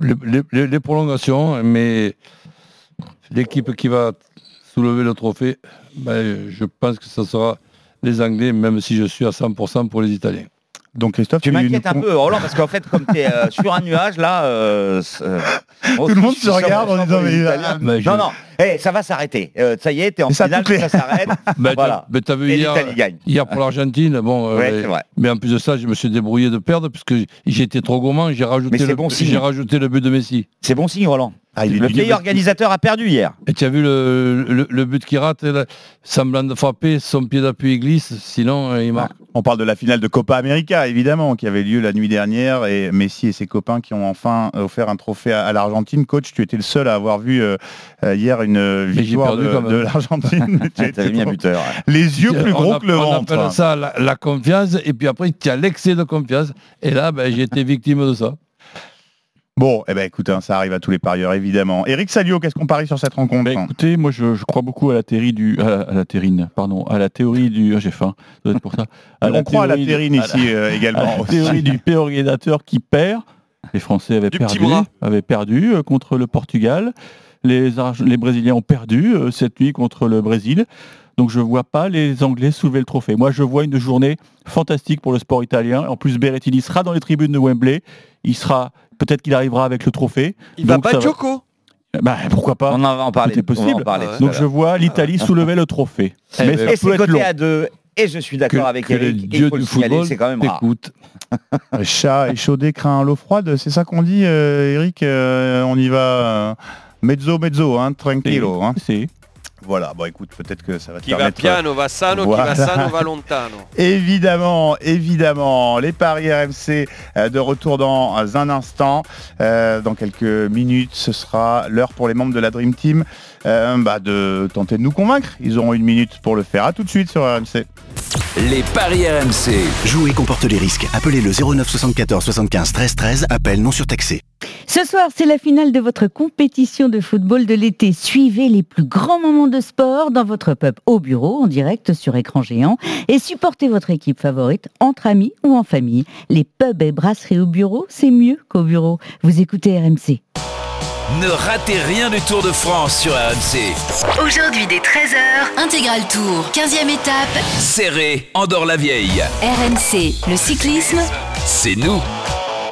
Speaker 10: les, les- les- les prolongations, mais l'équipe qui va soulever le trophée, bah, je pense que ce sera les Anglais, même si je suis à 100% pour les Italiens.
Speaker 7: Donc Christophe,
Speaker 13: Tu m'inquiètes un peu, Roland, parce qu'en fait, comme tu es <laughs> sur un nuage, là... euh, euh,
Speaker 7: Tout le monde se regarde en
Speaker 13: 100%
Speaker 7: disant, mais-
Speaker 10: je-
Speaker 13: Non, non, Eh, ça va s'arrêter. Euh, ça y est, t'es en
Speaker 7: ça,
Speaker 13: finale, ça s'arrête. <laughs>
Speaker 10: Bah,
Speaker 13: voilà.
Speaker 10: mais t'as vu
Speaker 13: Et
Speaker 10: hier,
Speaker 13: gagne.
Speaker 10: hier pour l'Argentine, bon, euh,
Speaker 13: Ouais,
Speaker 10: mais-
Speaker 13: c'est vrai.
Speaker 10: mais en plus de ça, je me suis débrouillé de perdre parce que j'étais trop gourmand, j'ai
Speaker 13: Mais
Speaker 10: rajouté,
Speaker 13: c'est
Speaker 10: le,
Speaker 13: bon <laughs> signe.
Speaker 10: j'ai rajouté le but de Messi.
Speaker 13: C'est bon signe, Roland.
Speaker 7: Ah, il
Speaker 13: Le pays organisateur a perdu hier.
Speaker 10: Et tu as vu le, le- le but qui rate, semblant de frapper, son pied d'appui glisse, sinon euh, il marque.
Speaker 7: On parle de la finale de Copa América, évidemment, qui avait lieu la nuit dernière, et Messi et ses copains qui ont enfin offert un trophée à, à l'Argentine. Coach, tu étais le seul à avoir vu euh, euh, hier une victoire
Speaker 10: perdu
Speaker 7: de, de l'Argentine. <laughs>
Speaker 13: Ah, buteur.
Speaker 7: Les yeux plus
Speaker 10: On
Speaker 7: gros que le
Speaker 10: on
Speaker 7: ventre.
Speaker 10: appelle ça la, la confiance, et puis après, tu as l'excès de confiance. Et là, ben, j'ai été victime de ça.
Speaker 7: Bon, eh ben écoute, hein, ça arrive à tous les parieurs, évidemment. Eric Salio, qu'est-ce qu'on parie sur cette rencontre
Speaker 9: Bah, écoutez, moi je, je crois beaucoup à la théorie du à la, à la terrine, pardon, à la théorie du ah, j'ai faim, ça doit être pour ça. <laughs>
Speaker 7: On croit à la
Speaker 9: théorie-
Speaker 7: terrine
Speaker 9: à la-
Speaker 7: ici euh, également. <laughs>
Speaker 9: à la
Speaker 7: aussi.
Speaker 9: théorie du pays organisateur qui perd. Les Français avaient
Speaker 12: Du
Speaker 9: perdu, avaient perdu euh, contre le Portugal. Les, Arge- les Brésiliens ont perdu euh, cette nuit contre le Brésil. Donc je vois pas les Anglais soulever le trophée. Moi je vois une journée fantastique pour le sport italien. En plus Berrettini sera dans les tribunes de Wembley. Il sera peut-être qu'il arrivera avec le trophée.
Speaker 12: Il va
Speaker 9: Donc, ça
Speaker 12: pas Joko.
Speaker 9: Bah, pourquoi pas
Speaker 13: On en va en va en
Speaker 9: possible. Donc je vois l'Italie soulever le trophée.
Speaker 10: Eh
Speaker 9: Mais
Speaker 10: ben,
Speaker 9: ça
Speaker 13: Et c'est
Speaker 9: peut être
Speaker 13: coté
Speaker 9: long.
Speaker 13: à deux. Et je suis d'accord avec
Speaker 10: que
Speaker 13: Eric.
Speaker 10: dieux
Speaker 13: Il faut
Speaker 10: du
Speaker 13: le
Speaker 10: football
Speaker 13: c'est quand même rare.
Speaker 10: t'écoutent. <laughs>
Speaker 7: Chat échaudé craint l'eau froide, c'est ça qu'on dit, euh, Eric Euh, On y va euh, mezzo mezzo, hein, tranquillo. Hein.
Speaker 9: C'est
Speaker 7: Voilà, bon écoute, peut-être que ça va te
Speaker 12: Qui va piano, va sano,
Speaker 7: Voilà.
Speaker 12: qui va sano, va lontano. <laughs>
Speaker 7: Évidemment, évidemment, les paris RMC euh, de retour dans un instant. Euh, dans quelques minutes, ce sera l'heure pour les membres de la Dream Team euh, bah, de tenter de nous convaincre. Ils auront une minute pour le faire. À tout de suite sur RMC.
Speaker 6: Les paris RMC.
Speaker 2: Jouer comporte les risques. Appelez le 09 74 75 13 13. Appel non surtaxé.
Speaker 14: Ce soir, c'est la finale de votre compétition de football de l'été. Suivez les plus grands moments de sport dans votre pub au bureau, en direct sur écran géant, et supportez votre équipe favorite entre amis ou en famille. Les pubs et brasseries au bureau, c'est mieux qu'au bureau. Vous écoutez RMC.
Speaker 6: Ne ratez rien du Tour de France sur RMC.
Speaker 4: Aujourd'hui dès 13h, Intégral Tour, 15e étape,
Speaker 6: Serré, Andorre-la-Vieille.
Speaker 4: RMC, le cyclisme,
Speaker 6: C'est nous.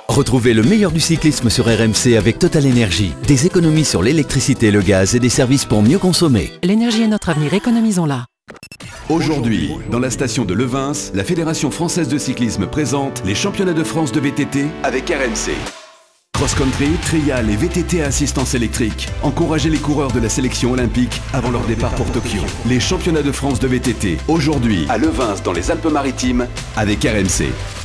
Speaker 15: Retrouvez le meilleur du cyclisme sur RMC avec Total Énergie. Des économies sur l'électricité le gaz et des services pour mieux consommer.
Speaker 16: L'énergie est notre avenir, économisons-la.
Speaker 1: Aujourd'hui, dans la station de Levins, la Fédération française de cyclisme présente les championnats de France de VTT avec RMC. Cross-country, trial et VTT assistance électrique. Encouragez les coureurs de la sélection olympique avant leur départ pour Tokyo. Les championnats de France de VTT, aujourd'hui à Levins dans les Alpes-Maritimes avec RMC.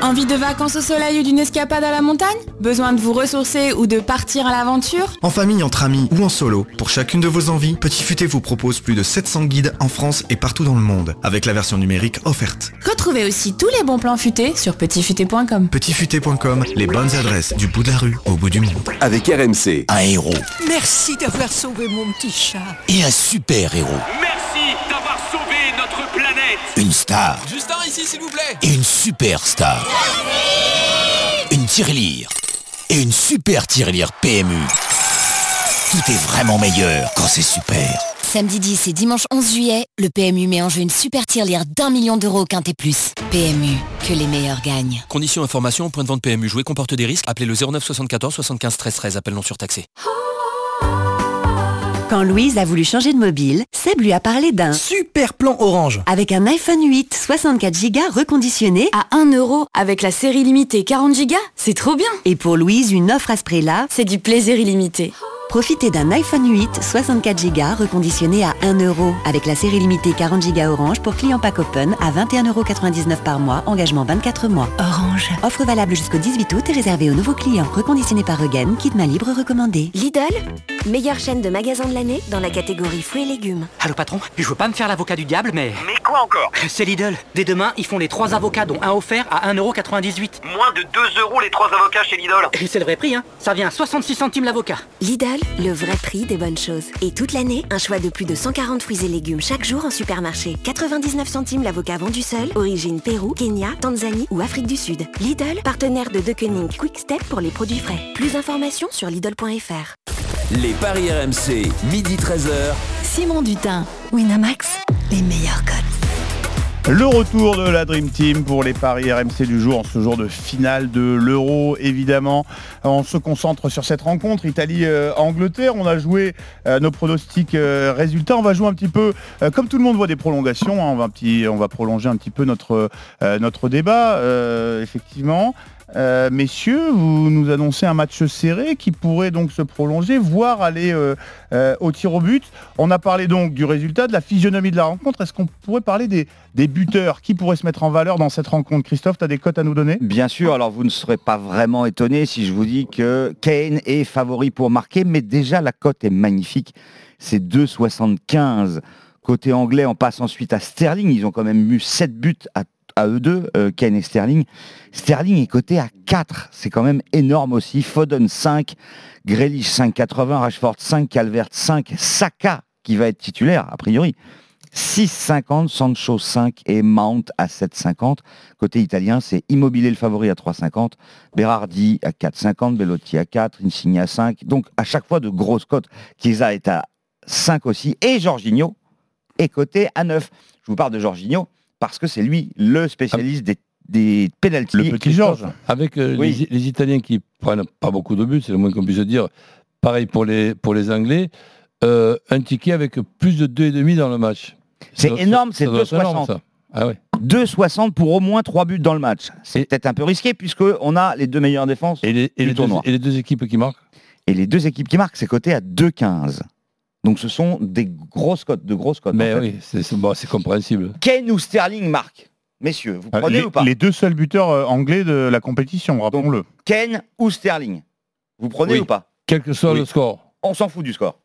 Speaker 17: Envie de vacances au soleil ou d'une escapade à la montagne? Besoin de vous ressourcer ou de partir à l'aventure?
Speaker 18: En famille, entre amis ou en solo, pour chacune de vos envies, Petit Futé vous propose plus de 700 guides en France et partout dans le monde, avec la version numérique offerte.
Speaker 17: Retrouvez aussi tous les bons plans futés sur petitfuté.com.
Speaker 18: Petitfuté.com, les bonnes adresses du bout de la rue au bout du monde.
Speaker 1: Avec RMC.
Speaker 2: Un héros
Speaker 19: Merci d'avoir sauvé mon petit chat.
Speaker 2: et un super héros.
Speaker 19: Merci d'avoir sauvé notre.
Speaker 20: Une star.
Speaker 19: Juste un ici, s'il vous plaît.
Speaker 20: Et une superstar. Une tirelire. Et une super tirelire PMU. Tout est vraiment meilleur quand c'est super.
Speaker 4: Samedi 10 et dimanche 11 juillet, le PMU met en jeu une super tirelire d'un million d'euros au Quintet Plus. PMU, que les meilleurs gagnent.
Speaker 21: Conditions information, point de vente PMU. Jouer comporte des risques. Appelez le 09 74 75 13 13. Appel non surtaxé.
Speaker 22: Quand Louise a voulu changer de mobile, Seb lui a parlé d'un
Speaker 23: super plan orange
Speaker 22: avec un iPhone 8 64 Go reconditionné
Speaker 17: À 1 euro avec la série limitée 40 Go, c'est trop bien.
Speaker 22: et pour Louise une offre à ce prix-là,
Speaker 17: C'est du plaisir illimité.
Speaker 22: Profitez d'un iPhone 8 64 Go reconditionné à 1 euro avec la série limitée 40 Go Orange pour clients pack open à 21,99€ par mois, engagement 24 mois. Orange. Offre valable jusqu'au 18 août et réservée aux nouveaux clients. Reconditionné par Regen, kit main libre recommandé.
Speaker 24: Lidl, meilleure chaîne de magasins de l'année dans la catégorie fruits et légumes.
Speaker 25: Allô patron, je veux pas me faire l'avocat du diable, mais...
Speaker 23: Mais quoi encore?
Speaker 25: C'est Lidl. Dès demain, ils font les trois avocats, dont un offert à 1,98€.
Speaker 23: Moins de 2 euros les trois avocats chez Lidl.
Speaker 25: Et c'est le vrai prix, hein Ça vient à 66 centimes l'avocat.
Speaker 24: Lidl, le vrai prix des bonnes choses. Et toute l'année, un choix de plus de 140 fruits et légumes chaque jour en supermarché. 99 centimes l'avocat vendu seul, origine Pérou, Kenya, Tanzanie ou Afrique du Sud. Lidl, partenaire de Deceuninck Quick Step pour les produits frais. Plus d'informations sur Lidl.fr.
Speaker 6: Les paris RMC, midi 13h.
Speaker 24: Simon Dutin, Winamax, les meilleurs codes.
Speaker 7: Le retour de la Dream Team pour les paris RMC du jour en ce jour de finale de l'Euro évidemment. On se concentre sur cette rencontre Italie-Angleterre. On a joué euh, nos pronostics euh, résultats. On va jouer un petit peu euh, comme tout le monde voit des prolongations. hein, on, va un petit, on va prolonger un petit peu notre, notre débat effectivement. Euh, messieurs, vous nous annoncez un match serré qui pourrait donc se prolonger, voire aller euh, euh, au tir au but. On a parlé donc du résultat, de la physionomie de la rencontre. Est-ce qu'on pourrait parler des, buteurs? Qui pourrait se mettre en valeur dans cette rencontre? Christophe, tu as des cotes à nous donner?
Speaker 13: Bien sûr, alors vous ne serez pas vraiment étonné si je vous dis que Kane est favori pour marquer, mais déjà la cote est magnifique. C'est 2,75. Côté anglais, on passe ensuite à Sterling. Ils ont quand même eu 7 buts à, à eux deux, euh, Kane et Sterling. Sterling est coté à 4. C'est quand même énorme aussi. Foden 5, Grealish 5,80, Rashford 5, Calvert 5, Saka qui va être titulaire a priori. 6,50, Sancho 5 et Mount à 7,50. Côté italien, c'est Immobilier le favori à 3,50, Berardi à 4,50, Bellotti à 4, Insigne à 5. Donc à chaque fois de grosses cotes. Chiesa est à 5 aussi et Jorginho est coté à 9. Je vous parle de Jorginho parce que c'est lui le spécialiste des, des pénalties.
Speaker 10: Le petit Georges. Avec euh, les, les Italiens qui prennent pas beaucoup de buts, c'est le moins qu'on puisse dire. Pareil pour les, pour les Anglais. Euh, un ticket avec plus de 2,5 dans le match.
Speaker 13: C'est énorme, c'est
Speaker 10: doit être énorme,
Speaker 13: 2,60.
Speaker 10: ça. Ah ouais.
Speaker 13: 2,60 pour au moins 3 buts dans le match. C'est peut-être un peu risqué puisqu'on a les deux meilleures défenses
Speaker 10: Et les, et
Speaker 13: du
Speaker 10: les deux,
Speaker 13: tournoi.
Speaker 10: et les deux équipes qui marquent?
Speaker 13: Et les deux équipes qui marquent, c'est coté à 2,15. Donc ce sont des grosses cotes, de grosses cotes.
Speaker 10: Mais
Speaker 13: en fait.
Speaker 10: oui, c'est bon, compréhensible.
Speaker 13: Kane ou Sterling marque Messieurs, vous
Speaker 7: Euh,
Speaker 13: prenez
Speaker 7: les,
Speaker 13: ou pas
Speaker 7: les deux seuls buteurs euh, anglais de la compétition, rappelons-le.
Speaker 13: Kane ou Sterling Vous prenez
Speaker 10: Oui.
Speaker 13: ou pas
Speaker 10: Quel que soit
Speaker 13: Oui.
Speaker 10: le score.
Speaker 13: On s'en fout du score.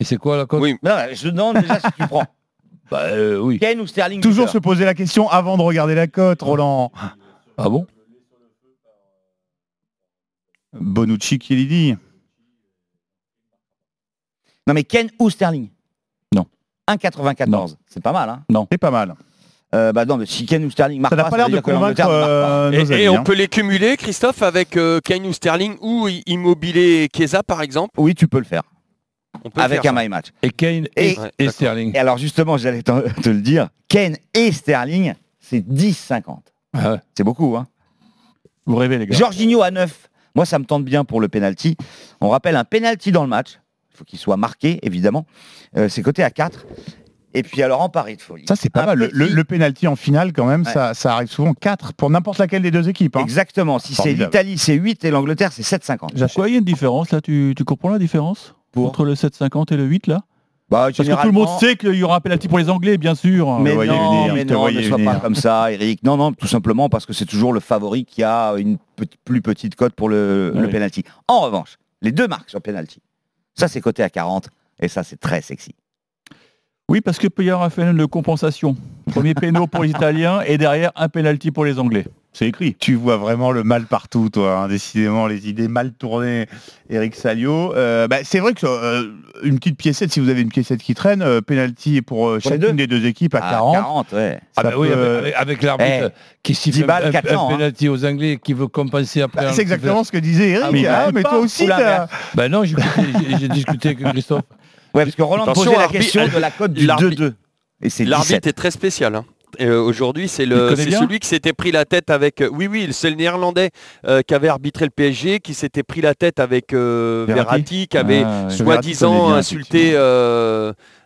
Speaker 10: Et c'est quoi la cote
Speaker 12: Oui.
Speaker 13: Non, je demande déjà si tu prends. <laughs>
Speaker 10: Bah euh, oui.
Speaker 13: Kane ou Sterling
Speaker 7: Toujours
Speaker 13: buteur
Speaker 7: se poser la question avant de regarder la cote, Roland.
Speaker 10: Ah bon?
Speaker 7: Bonucci qui dit.
Speaker 13: Non mais Kane ou Sterling
Speaker 7: Non.
Speaker 13: 1,94. C'est pas mal, hein
Speaker 7: Non, c'est pas mal.
Speaker 13: Euh, bah non, mais si Kane ou Sterling marque
Speaker 7: Ça n'a
Speaker 13: pas,
Speaker 7: pas
Speaker 13: ça
Speaker 7: l'air
Speaker 13: veut
Speaker 7: de
Speaker 13: dire que
Speaker 7: convaincre
Speaker 13: l'Angleterre ne marque pas.
Speaker 7: euh,
Speaker 12: Et,
Speaker 7: nos
Speaker 12: et
Speaker 7: amis.
Speaker 12: on
Speaker 7: hein.
Speaker 12: peut les cumuler, Christophe, avec euh, Kane ou Sterling ou Immobilier Chiesa, par exemple?
Speaker 13: Oui, tu peux le faire.
Speaker 12: On peut
Speaker 13: Avec
Speaker 12: faire
Speaker 13: un
Speaker 12: ça.
Speaker 13: my match.
Speaker 10: Et Kane
Speaker 13: Et-
Speaker 12: Ouais.
Speaker 10: Sterling.
Speaker 13: Et alors justement, j'allais te le dire, Kane et Sterling, c'est 10,50.
Speaker 10: Ah ouais.
Speaker 13: C'est beaucoup, hein
Speaker 7: Vous rêvez, les gars.
Speaker 13: Jorginho à 9. Moi, ça me tente bien pour le penalty. On rappelle un penalty dans le match. Il faut qu'il soit marqué, évidemment. Euh, c'est coté à 4. Et puis alors en pari de folie.
Speaker 7: Ça, c'est pas
Speaker 13: Un
Speaker 7: mal. Le,
Speaker 13: petit-
Speaker 7: le, le penalty en finale, quand même,
Speaker 13: Ouais.
Speaker 7: ça, ça arrive souvent 4 pour n'importe laquelle des deux équipes. hein.
Speaker 13: Exactement. Si c'est l'Italie, c'est 8 et l'Angleterre, c'est 7,50.
Speaker 9: Pourquoi il y a une différence là? Tu, tu comprends la différence?
Speaker 13: Pour?
Speaker 9: Entre le 7,50 et le 8 là?
Speaker 13: Bah,
Speaker 9: Parce que tout le monde sait qu'il y aura un penalty pour les Anglais, bien sûr.
Speaker 13: Mais
Speaker 7: le voyez
Speaker 13: non,
Speaker 7: venir,
Speaker 13: mais non, ne sois
Speaker 7: venir.
Speaker 13: pas comme ça, Eric. Non, non, tout simplement parce que c'est toujours le favori qui a une plus petite cote pour le, le
Speaker 9: Oui.
Speaker 13: penalty. En revanche, les deux marques sur penalty, ça c'est coté à 40 et ça c'est très sexy.
Speaker 9: Oui, parce qu'il peut y avoir un phénomène de compensation. Premier <laughs> péno pour les Italiens et derrière un penalty pour les Anglais. C'est écrit.
Speaker 7: Tu vois vraiment le mal partout, toi. hein, décidément, les idées mal tournées, Eric Salio. Euh, bah, c'est vrai que euh, une petite piécette, si vous avez une piécette qui traîne, euh, penalty pour, euh,
Speaker 13: Pour
Speaker 7: chacune
Speaker 13: deux
Speaker 7: des deux équipes à
Speaker 13: À
Speaker 7: 40.
Speaker 13: 40, ouais.
Speaker 10: Ah bah oui,
Speaker 7: peut-
Speaker 10: avec, avec- avec l'arbitre
Speaker 13: Eh,
Speaker 10: qui siffle
Speaker 13: 10
Speaker 10: un,
Speaker 13: balles,
Speaker 10: un-
Speaker 13: 4
Speaker 10: un
Speaker 13: ans, hein.
Speaker 10: penalty aux Anglais qui veut compenser après.
Speaker 7: Bah,
Speaker 10: un
Speaker 7: c'est exactement ce que disait Eric.
Speaker 13: Ah oui,
Speaker 7: hein,
Speaker 13: bah,
Speaker 7: mais
Speaker 13: pas,
Speaker 7: toi aussi, t'as-
Speaker 10: Ben non, j'ai discuté avec Christophe.
Speaker 13: Ouais, parce que Roland posait la question de la cote du
Speaker 12: l'arbitre-
Speaker 13: 2-2. Et c'est 17.
Speaker 12: L'arbitre est très spécial. hein. Euh, Aujourd'hui, c'est celui qui s'était pris la tête avec. euh, oui, oui, c'est le Néerlandais euh, qui avait arbitré le PSG, qui s'était pris la tête avec
Speaker 9: Verratti
Speaker 12: Verratti, qui avait
Speaker 9: Ah,
Speaker 12: soi-disant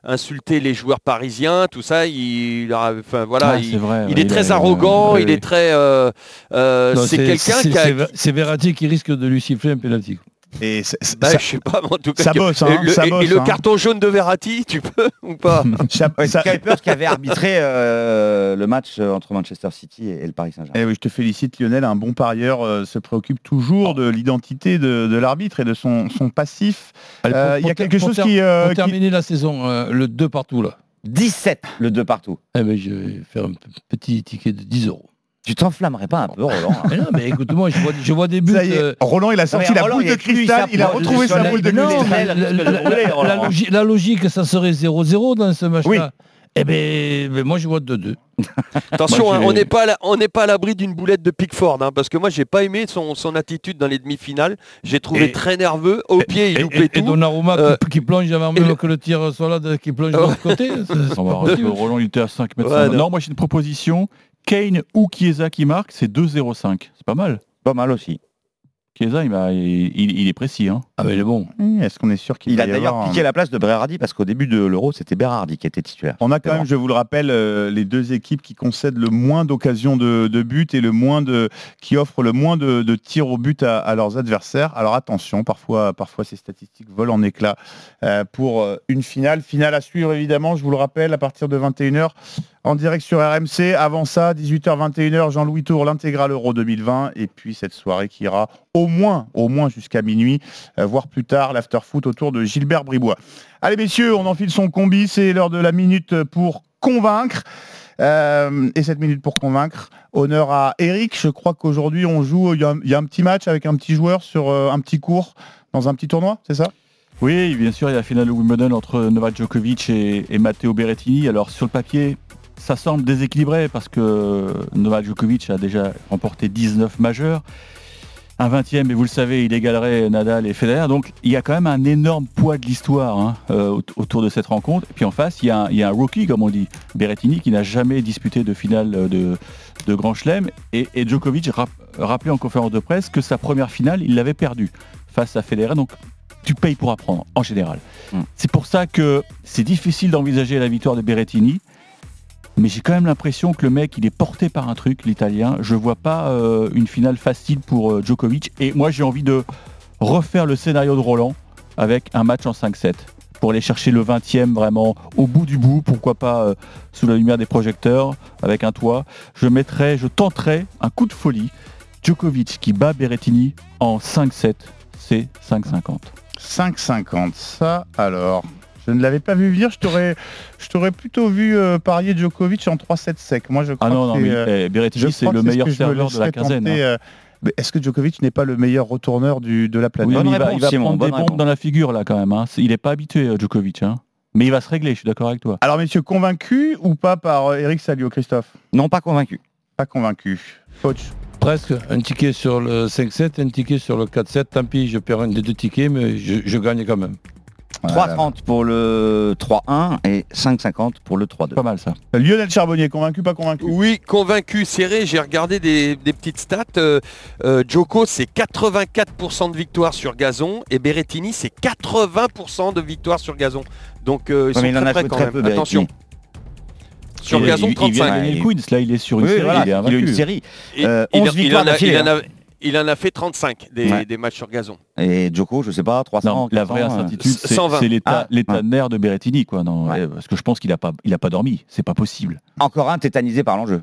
Speaker 12: insulté, les joueurs parisiens, tout ça. Il, a- enfin voilà,
Speaker 9: Ah,
Speaker 12: il,
Speaker 9: c'est vrai,
Speaker 12: il
Speaker 9: ouais,
Speaker 12: est
Speaker 9: il
Speaker 12: très arrogant,
Speaker 9: ouais,
Speaker 12: il est très. euh, euh, c'est quelqu'un qui a.
Speaker 10: c'est Ver- C'est Verratti qui risque de lui siffler un penalty.
Speaker 7: Et
Speaker 12: Bah,
Speaker 7: ça-
Speaker 12: je sais pas, mais en tout cas.
Speaker 7: ça
Speaker 12: que-
Speaker 7: bosse, hein,
Speaker 12: et le,
Speaker 7: ça
Speaker 12: et- et
Speaker 7: bosse,
Speaker 12: le
Speaker 7: hein.
Speaker 12: carton jaune de Verratti, tu peux <laughs> ou pas <laughs>
Speaker 7: ça-
Speaker 13: Ouais,
Speaker 7: ça-
Speaker 13: c'est Kuipers qui avait arbitré euh, le match euh, entre Manchester City et, et le Paris Saint-Germain.
Speaker 7: Eh oui, je te félicite Lionel, un bon parieur euh, se préoccupe toujours de l'identité de, de l'arbitre et de son, son passif. Euh, il y a quelque chose qui, euh,
Speaker 10: pour
Speaker 7: qui-
Speaker 10: terminer la saison, euh, le 2 partout là.
Speaker 13: 17 le 2 partout.
Speaker 10: Eh ben, je vais faire un petit ticket de 10 euros.
Speaker 13: Tu t'enflammerais pas un peu, Roland hein
Speaker 10: Mais non, mais écoute-moi, je vois, je vois des buts.
Speaker 7: Ça y est,
Speaker 10: euh,
Speaker 7: Roland, il a sorti la
Speaker 13: Roland,
Speaker 7: boule
Speaker 13: il
Speaker 7: de cristal,
Speaker 13: il
Speaker 7: il a retrouvé sa boule de
Speaker 13: non,
Speaker 7: cristal.
Speaker 10: la, logique, la logique, ça serait 0-0 dans ce match-là.
Speaker 13: Oui.
Speaker 10: Eh ben, ben, moi, je vois 2-2.
Speaker 12: Attention,
Speaker 9: Moi,
Speaker 12: hein, on n'est pas à la- on n'est pas à l'abri d'une boulette de Pickford, hein, parce que moi j'ai pas aimé son, son attitude dans les demi-finales. J'ai trouvé
Speaker 10: Et-
Speaker 12: très nerveux. Au pied, il
Speaker 10: Et,
Speaker 12: loupait
Speaker 10: et, et
Speaker 12: tout.
Speaker 10: Donnarumma
Speaker 12: Euh,
Speaker 10: qui, qui plonge avant même
Speaker 12: le-
Speaker 10: que le tir soit là, de- qui plonge de l'autre <laughs> côté.
Speaker 9: Roland, il était à 5 mètres.
Speaker 12: Ouais,
Speaker 9: 50.
Speaker 12: non.
Speaker 9: non. moi j'ai une proposition. Kane ou Chiesa qui marque, c'est 2-0-5. C'est pas mal.
Speaker 13: Pas mal aussi.
Speaker 9: Chiesa, il, est précis. Hein.
Speaker 10: Ah, mais il est bon.
Speaker 7: Est-ce qu'on est sûr qu'il
Speaker 13: Il a d'ailleurs
Speaker 7: un-
Speaker 13: piqué la place de Berardi parce qu'au début de l'Euro, c'était Berardi qui était titulaire.
Speaker 7: On a quand même, je vous le rappelle, euh, les deux équipes qui concèdent le moins d'occasions de, de but et le moins de, qui offrent le moins de, de tirs au but à, à leurs adversaires. Alors attention, parfois, parfois ces statistiques volent en éclats euh, pour euh, une finale. Finale à suivre évidemment, je vous le rappelle, à partir de 21h en direct sur RMC. Avant ça, 18h-21h, Jean-Louis Tour, l'intégral Euro 2020. Et puis cette soirée qui ira au moins, au moins jusqu'à minuit, euh, voire plus tard, l'after-foot autour de Gilbert Bribois. Allez messieurs, on enfile son combi, c'est l'heure de la minute pour convaincre. Euh, et cette minute pour convaincre, honneur à Eric. Je crois qu'aujourd'hui on joue, il y, a un- petit match avec un petit joueur sur euh, un petit cours dans un petit tournoi, c'est ça?
Speaker 9: Oui, bien sûr, il y a la finale Wimbledon entre Novak Djokovic et, et Matteo Berrettini. Alors sur le papier, ça semble déséquilibré parce que Novak Djokovic a déjà remporté 19 majeurs. Un 20e, et vous le savez, il égalerait Nadal et Federer. Donc il y a quand même un énorme poids de l'histoire hein, euh, aut- autour de cette rencontre. Et puis en face, il y, a un, il y a un rookie, comme on dit, Berrettini, qui n'a jamais disputé de finale euh, de, de Grand Chelem. Et, et Djokovic rap- rappelait en conférence de presse que sa première finale, il l'avait perdue face à Federer. Donc tu payes pour apprendre, en général. C'est pour ça que c'est difficile d'envisager la victoire de Berrettini. Mais j'ai quand même l'impression que le mec, il est porté par un truc, l'italien. Je vois pas euh, une finale facile pour euh, Djokovic. Et moi, j'ai envie de refaire le scénario de Roland avec un match en 5-7 pour aller chercher le 20e vraiment au bout du bout. Pourquoi pas euh, sous la lumière des projecteurs avec un toit. Je mettrai, je tenterai un coup de folie. Djokovic qui bat Berrettini en 5-7. C'est 5-50.
Speaker 7: 5,50. Ça alors. Je ne l'avais pas vu venir, je t'aurais, je t'aurais plutôt vu euh, parier Djokovic en 3-7 sec. Moi, je crois
Speaker 9: Ah non, non,
Speaker 7: que c'est,
Speaker 9: mais
Speaker 7: euh,
Speaker 9: eh, Berrettini, c'est le meilleur
Speaker 7: me
Speaker 9: serveur de la quinzaine,
Speaker 7: tenter,
Speaker 9: hein.
Speaker 7: euh, mais Est-ce que Djokovic n'est pas le meilleur retourneur du, de la planète?
Speaker 9: Oui, il va, il va prendre des bombes dans la figure là quand même. hein. Il n'est pas habitué Djokovic. hein. Mais il va se régler, je suis d'accord avec toi.
Speaker 7: Alors messieurs, convaincus ou pas par Eric Salio, Christophe?
Speaker 13: Non, pas convaincu.
Speaker 7: Pas convaincu. Coach?
Speaker 10: Presque un ticket sur le 5-7, un ticket sur le 4-7. Tant pis, je perds un des deux tickets, mais je, je gagne quand même.
Speaker 13: 3,30 pour le 3-1 et 5,50 pour le 3-2.
Speaker 9: Pas mal ça.
Speaker 7: Lionel Charbonnier, convaincu, pas convaincu?
Speaker 12: Oui, convaincu, serré. J'ai regardé des, des petites stats. Euh, euh, Djoko, c'est 84% de victoire sur gazon et Berrettini, c'est 80% de victoire sur gazon. Donc euh, ils
Speaker 13: Ouais, mais il
Speaker 12: sont
Speaker 13: en
Speaker 12: très
Speaker 13: a
Speaker 12: près quand
Speaker 13: très
Speaker 12: même.
Speaker 13: peu, Berrettini.
Speaker 12: Attention. Sur
Speaker 9: Il-
Speaker 12: gazon,
Speaker 9: il- il vient
Speaker 12: 35.
Speaker 9: le Queens, là il est sur une
Speaker 13: Oui,
Speaker 9: série.
Speaker 13: voilà,
Speaker 9: il est
Speaker 13: il a une série.
Speaker 12: Il,
Speaker 13: Euh,
Speaker 12: il-
Speaker 13: 11
Speaker 12: il
Speaker 13: victoires
Speaker 12: en a, il, en a,
Speaker 13: hein.
Speaker 12: Il en a fait 35 des,
Speaker 13: Ouais.
Speaker 12: des matchs sur gazon.
Speaker 13: Et Djoko, je sais pas, 300.
Speaker 9: Non, la vraie
Speaker 13: 400, euh,
Speaker 9: incertitude, c'est
Speaker 12: 120.
Speaker 9: c'est l'état
Speaker 13: Ah,
Speaker 9: de nerf de Berrettini, quoi. Non,
Speaker 13: Ouais.
Speaker 9: eh, Parce que je pense qu'il n'a pas, il a pas dormi. C'est pas possible.
Speaker 13: Encore un tétanisé par l'enjeu.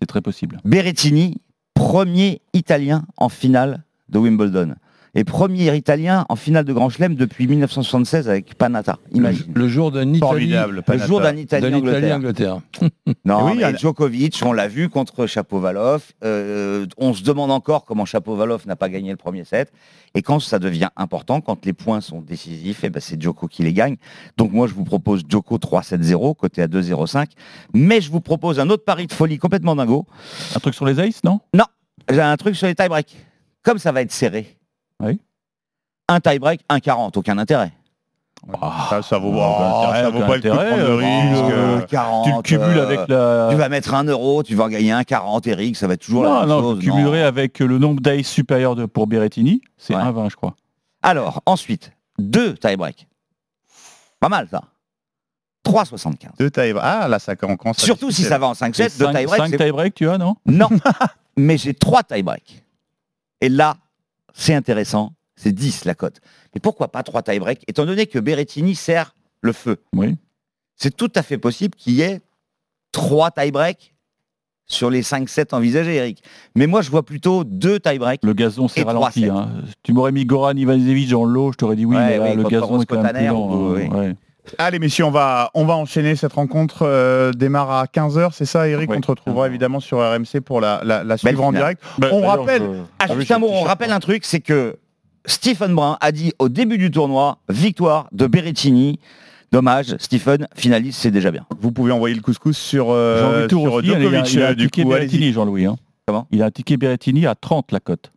Speaker 9: C'est très possible.
Speaker 13: Berrettini, premier Italien en finale de Wimbledon. Et premier italien en finale de Grand Chelem depuis 1976 avec Panata. Imagine.
Speaker 10: Le jour d'un Italie.
Speaker 7: Formidable,
Speaker 13: Le jour d'un Italie
Speaker 10: d'un Italie
Speaker 13: Angleterre.
Speaker 10: Angleterre. <laughs>
Speaker 13: Non,
Speaker 7: Oui,
Speaker 13: mais Djokovic, on l'a vu contre Chapovalov. Euh, on se demande encore comment Chapovalov n'a pas gagné le premier set. Et quand ça devient important, quand les points sont décisifs, eh ben c'est Djoko qui les gagne. Donc moi, je vous propose Djoko 3-7-0, côté à 2-0-5. Mais je vous propose un autre pari de folie complètement dingo.
Speaker 9: Un truc sur les aces, non?
Speaker 13: Non, j'ai un truc sur les tie-breaks. Comme ça va être serré.
Speaker 9: Oui.
Speaker 13: Un tie-break, 1,40, aucun intérêt.
Speaker 7: Ça, ça vaut,
Speaker 9: Oh,
Speaker 7: oh, ça vaut pas le coup de
Speaker 9: intérêt,
Speaker 7: prendre le
Speaker 9: euh,
Speaker 7: risque.
Speaker 13: Euh,
Speaker 7: euh,
Speaker 13: 40,
Speaker 9: Tu le cumules
Speaker 13: euh,
Speaker 9: avec la...
Speaker 13: Tu vas mettre un euro, tu vas en gagner un 40, Eric, ça va être toujours la
Speaker 9: Non,
Speaker 13: même
Speaker 9: non,
Speaker 13: chose.
Speaker 9: cumulerai avec le nombre d'aces supérieur de, pour Berrettini. C'est
Speaker 13: Ouais.
Speaker 9: 1,20 je crois.
Speaker 13: Alors, ensuite, deux tie-break. Pas mal, ça. 3,75.
Speaker 7: Deux tie Ah, là, ça commence.
Speaker 13: Surtout si ça va en 5-7, deux
Speaker 9: 5
Speaker 13: tie-break. c'est-
Speaker 9: tie-break, tu as, non?
Speaker 13: Non, <laughs> mais j'ai trois tie-break. Et là, c'est intéressant, c'est 10 la cote. Mais pourquoi pas trois tie-break Étant donné que Berrettini sert le feu,
Speaker 9: Oui.
Speaker 13: c'est tout à fait possible qu'il y ait trois tie-break sur les 5-7 envisagés, Eric. Mais moi, je vois plutôt deux tie-break.
Speaker 9: Le gazon s'est ralenti. hein. Tu m'aurais mis Goran Ivanovic en lot, je t'aurais dit oui,
Speaker 13: Ouais,
Speaker 9: mais là,
Speaker 13: oui,
Speaker 9: le gazon est quand même plus
Speaker 13: Cotaner,
Speaker 9: lent.
Speaker 13: ou-
Speaker 9: hein.
Speaker 13: oui.
Speaker 9: Ouais.
Speaker 7: Allez messieurs, on va, on va enchaîner cette rencontre. euh, démarre à 15h, c'est ça Eric? On te retrouvera évidemment sur RMC pour la, la, la suivre en direct.
Speaker 9: Bah,
Speaker 7: on
Speaker 9: d'ailleurs,
Speaker 7: rappelle,
Speaker 9: je-
Speaker 13: Ah,
Speaker 9: Ah
Speaker 13: juste un mot, on rappelle un truc, c'est que Stephen Brun a dit au début du tournoi, victoire de Berrettini. Dommage, Stephen, finaliste, c'est déjà bien.
Speaker 7: vous pouvez envoyer le couscous sur, euh,
Speaker 9: Jean-Louis Tour
Speaker 7: sur
Speaker 9: aussi, il a-
Speaker 7: Djokovic.
Speaker 9: il a,
Speaker 7: euh, du coup.
Speaker 9: Berrettini, Jean-Louis. hein.
Speaker 13: Comment?
Speaker 9: Il a un ticket Berrettini à 30 la cote.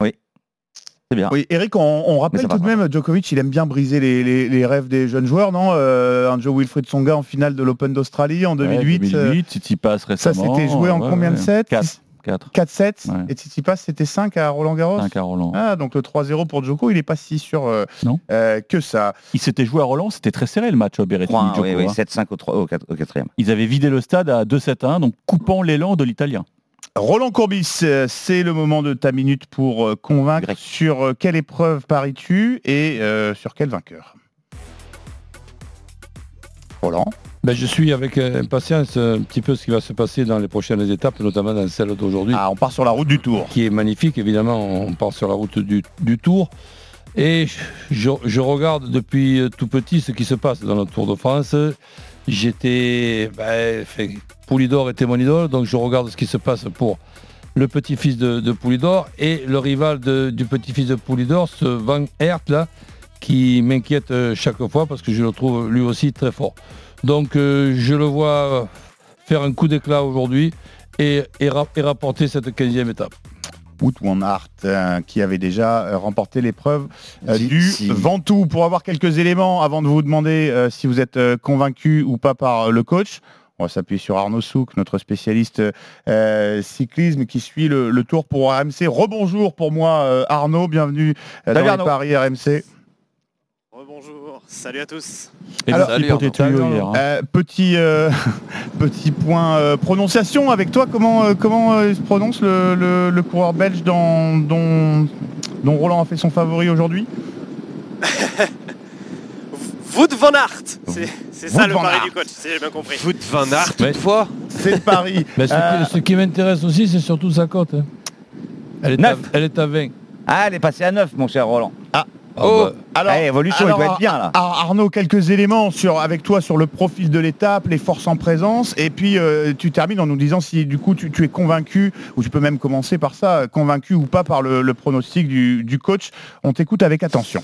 Speaker 13: C'est bien.
Speaker 7: Oui, Eric, on, on rappelle
Speaker 13: ça
Speaker 7: tout de même, Djokovic, il aime bien briser les, les- les rêves des jeunes joueurs, non Euh, Un Joe Wilfried Songa en finale de l'Open d'Australie en 2008.
Speaker 9: Ouais,
Speaker 7: euh,
Speaker 9: 2008, Tsitsipas
Speaker 7: ça,
Speaker 9: récemment.
Speaker 7: c'était joué en
Speaker 9: ouais,
Speaker 7: combien de sets
Speaker 9: 4. 4.
Speaker 7: 4-7
Speaker 9: Ouais.
Speaker 7: et Tsitsipas c'était 5 à Roland Garros
Speaker 9: 5 à Roland.
Speaker 7: Ah, donc le 3-0 pour Djoko, il n'est pas si sûr euh,
Speaker 9: Non.
Speaker 7: euh, que ça.
Speaker 9: Il s'était joué à Roland, c'était très serré le match au Berrettini.
Speaker 13: 3
Speaker 9: Djoko,
Speaker 13: oui, oui,
Speaker 9: hein.
Speaker 13: 7-5 au, trois- au, quat- au quatrième.
Speaker 9: Ils avaient vidé le stade à 2-7-1, donc coupant l'élan de l'Italien.
Speaker 7: Roland Courbis, euh, c'est le moment de ta minute pour euh, convaincre
Speaker 13: Grec.
Speaker 7: sur euh, quelle épreuve paries-tu et euh, sur quel vainqueur? Roland?
Speaker 10: Ben, je suis avec impatience un petit peu ce qui va se passer dans les prochaines étapes, notamment dans celle d'aujourd'hui.
Speaker 7: Ah, on part sur la route du Tour.
Speaker 10: Qui est magnifique, évidemment, on part sur la route du, du Tour. Et je, je regarde depuis tout petit ce qui se passe dans le Tour de France. J'étais... Ben, Poulidor était mon idole, donc je regarde ce qui se passe pour le petit-fils de, de Poulidor et le rival du petit-fils de Poulidor, ce Van Aert là, qui m'inquiète euh, chaque fois parce que je le trouve lui aussi très fort. Donc euh, je le vois faire un coup d'éclat aujourd'hui et, et rapporter cette 15e étape.
Speaker 7: Van Aert, euh, qui avait déjà euh, remporté l'épreuve euh, du
Speaker 13: si.
Speaker 7: Ventoux. Pour avoir quelques éléments avant de vous demander euh, si vous êtes convaincu ou pas par le coach, on va s'appuyer sur Arnaud Souk, notre spécialiste euh, cyclisme qui suit le, le tour pour RMC. Rebonjour pour moi euh, Arnaud, bienvenue euh, dans
Speaker 13: Arnaud.
Speaker 7: les paris RMC.
Speaker 26: Bonjour, salut à tous.
Speaker 9: Et
Speaker 7: Alors,
Speaker 9: hier. hein.
Speaker 7: Euh, petit, euh, <laughs> petit point euh, prononciation avec toi, comment, euh, comment euh, se prononce le, le- le coureur belge dans- dont, dont Roland a fait son favori aujourd'hui? <laughs>
Speaker 26: Wout van Aert, c'est ça
Speaker 7: Wout
Speaker 26: le pari du coach, si j'ai bien compris.
Speaker 12: Foot Van Aert, toutefois.
Speaker 7: C'est le pari. <laughs>
Speaker 10: Mais ce,
Speaker 7: Euh,
Speaker 10: qui, ce qui m'intéresse aussi, c'est surtout sa cote. hein. Elle, est à,
Speaker 13: Neuf.
Speaker 10: elle est à 20.
Speaker 13: Ah, elle est passée à 9, mon cher Roland.
Speaker 10: Ah,
Speaker 7: Oh,
Speaker 10: bah,
Speaker 7: alors,
Speaker 13: Ah, évolution, il doit être bien, là.
Speaker 7: Ar- Arnaud, quelques éléments sur, avec toi sur le profil de l'étape, les forces en présence, et puis euh, tu termines en nous disant si du coup tu, tu es convaincu, ou tu peux même commencer par ça, convaincu ou pas par le, le pronostic du, du coach. On t'écoute avec attention.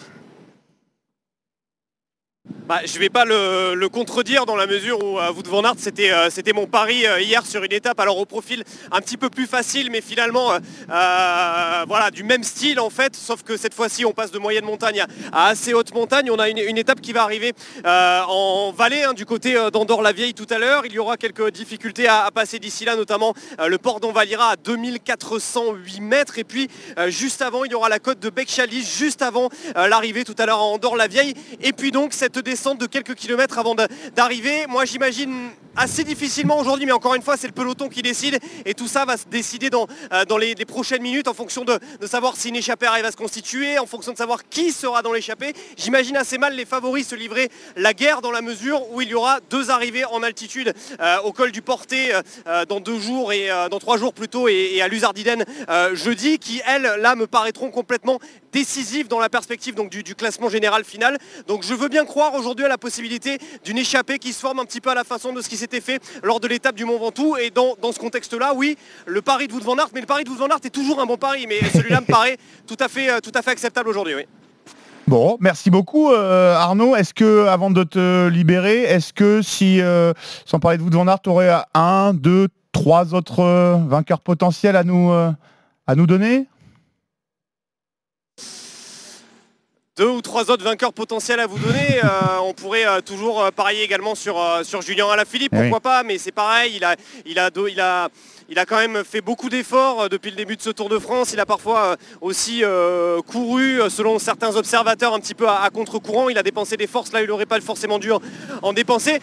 Speaker 26: Bah, je vais pas le, contredire dans la mesure où euh, Wout van Aert c'était euh, mon pari euh, hier sur une étape alors au profil un petit peu plus facile mais finalement euh, voilà du même style en fait sauf que cette fois-ci on passe de moyenne montagne à, assez haute montagne. On a une, étape qui va arriver en vallée hein, du côté d'Andorre-la-Vieille tout à l'heure. Il y aura quelques difficultés à, passer d'ici là notamment le port d'Envalira à 2408 mètres. Et puis juste avant il y aura la côte de Bec-Chalis juste avant l'arrivée tout à l'heure à Andorre-la-Vieille et puis donc cette descente de quelques kilomètres avant d'arriver. Moi j'imagine assez difficilement aujourd'hui, mais encore une fois, c'est le peloton qui décide et tout ça va se décider dans, euh, dans les, prochaines minutes en fonction de, de savoir si une échappée arrive à se constituer, en fonction de savoir qui sera dans l'échappée. J'imagine assez mal les favoris se livrer la guerre dans la mesure où il y aura deux arrivées en altitude euh, au col du Porté euh, dans deux jours et dans trois jours plutôt et, et à l'Uzardiden jeudi qui elles là me paraîtront complètement décisives dans la perspective donc, du, du classement général final. Donc je veux bien croire aujourd'hui à la possibilité d'une échappée qui se forme un petit peu à la façon de ce qui s'était fait lors de l'étape du Mont Ventoux et dans, dans ce contexte-là, oui, le pari de Wout van Aert, mais le pari de Wout van Aert est toujours un bon pari, mais celui-là me paraît tout à fait, euh, tout à fait acceptable aujourd'hui. Oui.
Speaker 7: Bon, merci beaucoup euh, Arnaud. Est-ce que, avant de te libérer, est-ce que si, euh, sans parler de de Van Aert, tu aurais un, deux, trois autres vainqueurs potentiels à nous, à nous donner?
Speaker 26: Deux ou trois autres vainqueurs potentiels à vous donner. Euh, on pourrait euh, toujours euh, parier également sur, sur Julien Alaphilippe,
Speaker 7: Oui.
Speaker 26: pourquoi pas, mais c'est pareil, il a, il, a, il, a, il a quand même fait beaucoup d'efforts euh, depuis le début de ce Tour de France. Il a parfois euh, aussi euh, couru, selon certains observateurs, un petit peu à, contre-courant. Il a dépensé des forces là, il n'aurait pas forcément dû en, en dépenser.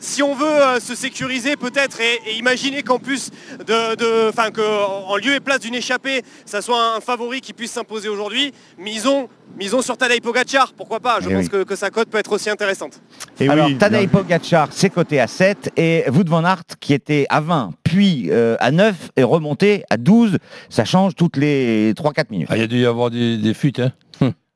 Speaker 26: Si on veut se sécuriser peut-être et, et imaginer qu'en plus de, de, enfin que en lieu et place d'une échappée, ça soit un favori qui puisse s'imposer aujourd'hui, misons, misons sur Tadej Pogacar, pourquoi pas? Je
Speaker 13: Eh
Speaker 26: pense
Speaker 13: oui.
Speaker 26: que, que sa cote peut être aussi intéressante.
Speaker 13: Alors, Tadej Pogacar, c'est coté à 7 et Wout van Aert qui était à 20, puis euh, à 9 est remonté à 12. Ça change toutes les 3-4 minutes.
Speaker 10: Ah, il y a dû y avoir des, des fuites. Hein.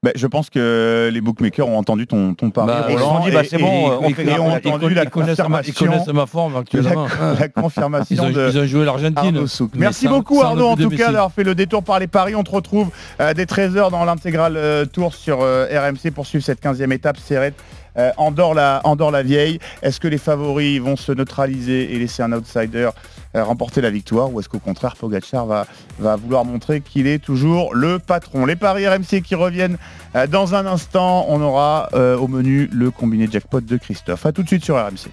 Speaker 7: Ben, je pense que les bookmakers ont entendu ton, ton pari.
Speaker 10: Bah,
Speaker 7: Roland,
Speaker 10: ils bah, c'est
Speaker 7: et-
Speaker 10: bon,
Speaker 7: et-
Speaker 10: euh, on
Speaker 7: et- et ont
Speaker 10: Ils
Speaker 7: entendu la
Speaker 10: ils
Speaker 7: confirmation.
Speaker 10: connaissent ma forme actuellement.
Speaker 7: La, la confirmation
Speaker 10: Ils ont-
Speaker 7: de
Speaker 10: ils ont joué l'Argentine.
Speaker 7: Merci beaucoup Arnaud en tout cas d'avoir fait le détour par les paris. On te retrouve euh, dès 13h dans l'intégral euh, tour sur euh, RMC pour suivre cette 15e étape. Serrette euh, Andorre la, Andorre la vieille. Est-ce que les favoris vont se neutraliser et laisser un outsider euh, remporter la victoire ou est-ce qu'au contraire Pogacar va, va vouloir montrer qu'il est toujours le patron? Les paris RMC qui reviennent euh, dans un instant. On aura euh, au menu le combiné jackpot de Christophe. A tout de suite sur RMC.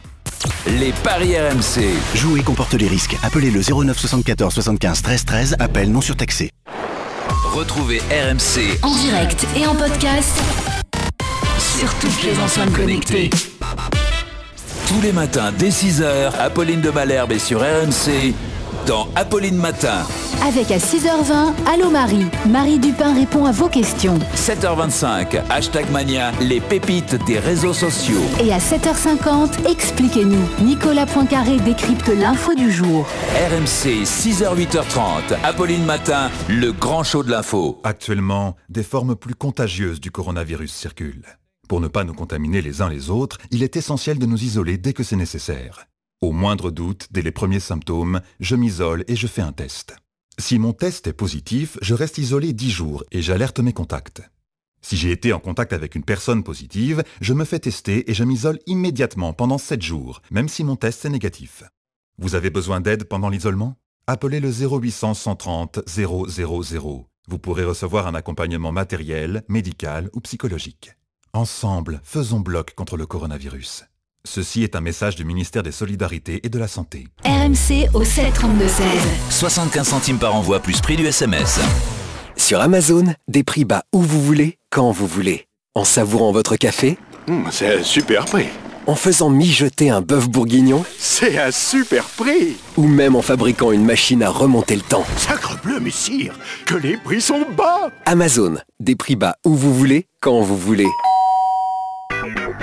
Speaker 6: Les paris RMC.
Speaker 2: Jouer comporte les risques. Appelez le 09 74 75 13 13. Appel non surtaxé.
Speaker 6: Retrouvez RMC
Speaker 4: En direct et en podcast sur toutes les enceintes connectées.
Speaker 6: tous les matins dès 6h. Apolline de Malherbe est sur RMC dans Apolline Matin.
Speaker 27: Avec à 6h20, Allô Marie. Marie Dupin répond à vos questions.
Speaker 6: 7h25, hashtag mania, les pépites des réseaux sociaux.
Speaker 27: Et à 7h50, expliquez-nous. Nicolas Poincaré décrypte l'info du jour.
Speaker 6: RMC 6h 8h30, Apolline Matin, le grand show de l'info.
Speaker 28: Actuellement, des formes plus contagieuses du coronavirus circulent. Pour ne pas nous contaminer les uns les autres, il est essentiel de nous isoler dès que c'est nécessaire. Au moindre doute, dès les premiers symptômes, je m'isole et je fais un test. Si mon test est positif, je reste isolé 10 jours et j'alerte mes contacts. Si j'ai été en contact avec une personne positive, je me fais tester et je m'isole immédiatement pendant 7 jours, même si mon test est négatif. Vous avez besoin d'aide pendant l'isolement? Appelez le 0800 130 000. Vous pourrez recevoir un accompagnement matériel, médical ou psychologique. Ensemble, faisons bloc contre le coronavirus. Ceci est un message du ministère des Solidarités et de la Santé.
Speaker 27: RMC au 732-16.
Speaker 6: 75 centimes par envoi plus prix du SMS.
Speaker 29: Sur Amazon, des prix bas où vous voulez, quand vous voulez. En savourant votre café,
Speaker 30: C'est un super prix.
Speaker 29: en faisant mijoter un bœuf bourguignon,
Speaker 30: C'est un super prix.
Speaker 29: ou même en fabriquant une machine à remonter le temps.
Speaker 30: Sacrebleu, messire, que les prix sont bas.
Speaker 29: Amazon, des prix bas où vous voulez, quand vous voulez.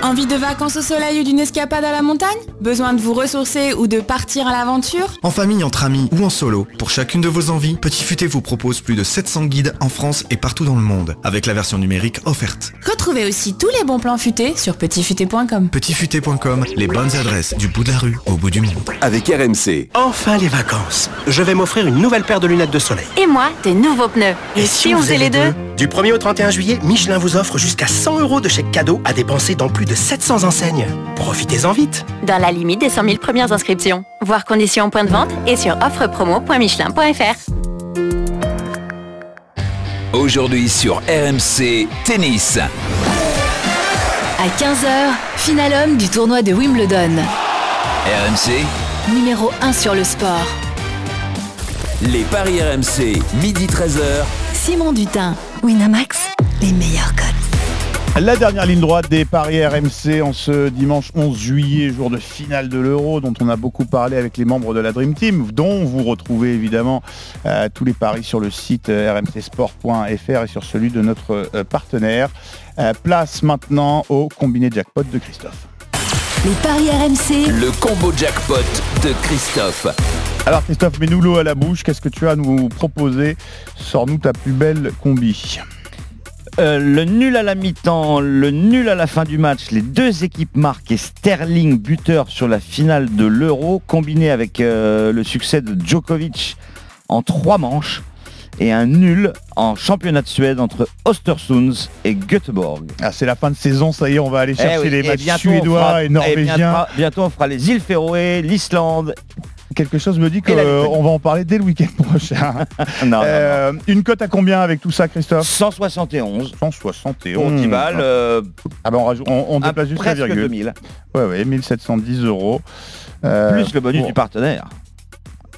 Speaker 17: Envie de vacances au soleil ou d'une escapade à la montagne? Besoin de vous ressourcer ou de partir à l'aventure?
Speaker 18: En famille, entre amis ou en solo, pour chacune de vos envies, Petit Futé vous propose plus de 700 guides en France et partout dans le monde, avec la version numérique offerte.
Speaker 17: Retrouvez aussi tous les bons plans futés sur petitfuté.com.
Speaker 18: Petitfuté.com, les bonnes adresses du bout de la rue au bout du monde.
Speaker 23: Avec RMC, enfin les vacances. Je vais m'offrir une nouvelle paire de lunettes de soleil.
Speaker 31: Et moi, de nouveaux pneus. Et, si on faisait les deux
Speaker 23: Du 1er au 31 juillet, Michelin vous offre jusqu'à 100 euros de chèque cadeau à dépenser dans plus de 700 enseignes. Profitez-en vite.
Speaker 31: Dans la limite des 100 000 premières inscriptions. Voir conditions en point de vente et sur offrepromo.michelin.fr.
Speaker 6: Aujourd'hui sur RMC Tennis.
Speaker 27: À 15h, finale homme du tournoi de Wimbledon.
Speaker 6: RMC,
Speaker 27: Numéro 1 sur le sport.
Speaker 6: les paris RMC, midi 13h.
Speaker 27: Simon Dutin. Winamax.
Speaker 7: La dernière ligne droite des paris RMC en ce dimanche 11 juillet, jour de finale de l'Euro, dont on a beaucoup parlé avec les membres de la Dream Team, dont vous retrouvez évidemment euh, tous les paris sur le site euh, rmcsport.fr et sur celui de notre euh, partenaire. Euh, place maintenant au combiné jackpot de Christophe.
Speaker 27: Les paris RMC,
Speaker 6: Le combo jackpot de Christophe.
Speaker 7: Alors Christophe, mets-nous l'eau à la bouche, qu'est-ce que tu as à nous proposer? Sors-nous ta plus belle combi.
Speaker 13: Euh, le nul à la mi-temps, le nul à la fin du match, les deux équipes marquent et Sterling buteur sur la finale de l'Euro, combiné avec euh, le succès de Djokovic en trois manches et un nul en championnat de Suède entre Östersunds et Göteborg.
Speaker 7: Ah, c'est la fin de saison, ça y est, on va aller
Speaker 13: Eh
Speaker 7: chercher
Speaker 13: oui,
Speaker 7: les matchs suédois et
Speaker 13: et
Speaker 7: norvégiens.
Speaker 13: bientôt, bientôt on fera les îles Féroé, l'Islande.
Speaker 7: Quelque chose me dit qu'on va en parler dès le week-end <laughs> prochain.
Speaker 13: Non, non,
Speaker 7: Euh, Une cote à combien avec tout ça, Christophe?
Speaker 13: 171.
Speaker 7: 171.
Speaker 13: Pour 10 balles, euh,
Speaker 7: ah ben on, rajoute- on, déplace juste la
Speaker 13: presque
Speaker 7: virgule.
Speaker 13: 2000.
Speaker 7: Ouais, ouais, 1710 euros. Euh,
Speaker 13: Plus le bonus
Speaker 7: pour-
Speaker 13: du partenaire.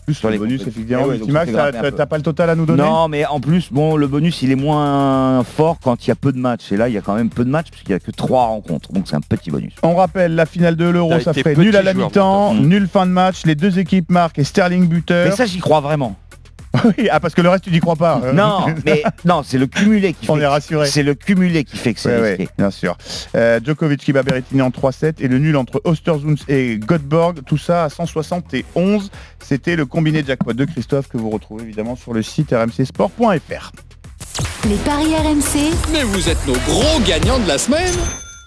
Speaker 7: Plus
Speaker 13: sur
Speaker 7: le
Speaker 13: les
Speaker 7: bonus, effectivement.
Speaker 13: Eh ouais,
Speaker 7: t'as pas le total à nous donner
Speaker 13: Non, mais en plus, bon, le bonus, il est moins fort quand il y a peu de matchs. Et là, il y a quand même peu de matchs, puisqu'il n'y a que trois rencontres. Donc, c'est un petit bonus.
Speaker 7: On rappelle, la finale de l'Euro, ça ferait nul à la mi-temps, nul fin de match, les deux équipes marquent et Sterling buteur.
Speaker 13: Mais ça, j'y crois vraiment. <laughs>
Speaker 7: Oui, ah, parce que le reste, tu n'y crois pas. euh.
Speaker 13: Non, <laughs> mais non, c'est le cumulé qui
Speaker 7: On
Speaker 13: fait.
Speaker 7: est rassuré.
Speaker 13: C'est le cumulé qui fait que c'est
Speaker 7: Ouais, bien sûr. Euh, Djokovic qui bat Berrettini en 3-7 et le nul entre Ostersund et Göteborg, tout ça à 171. C'était le combiné jackpot de Christophe que vous retrouvez évidemment sur le site rmcsport.fr.
Speaker 27: les paris RMC,
Speaker 32: Mais vous êtes nos gros gagnants de la semaine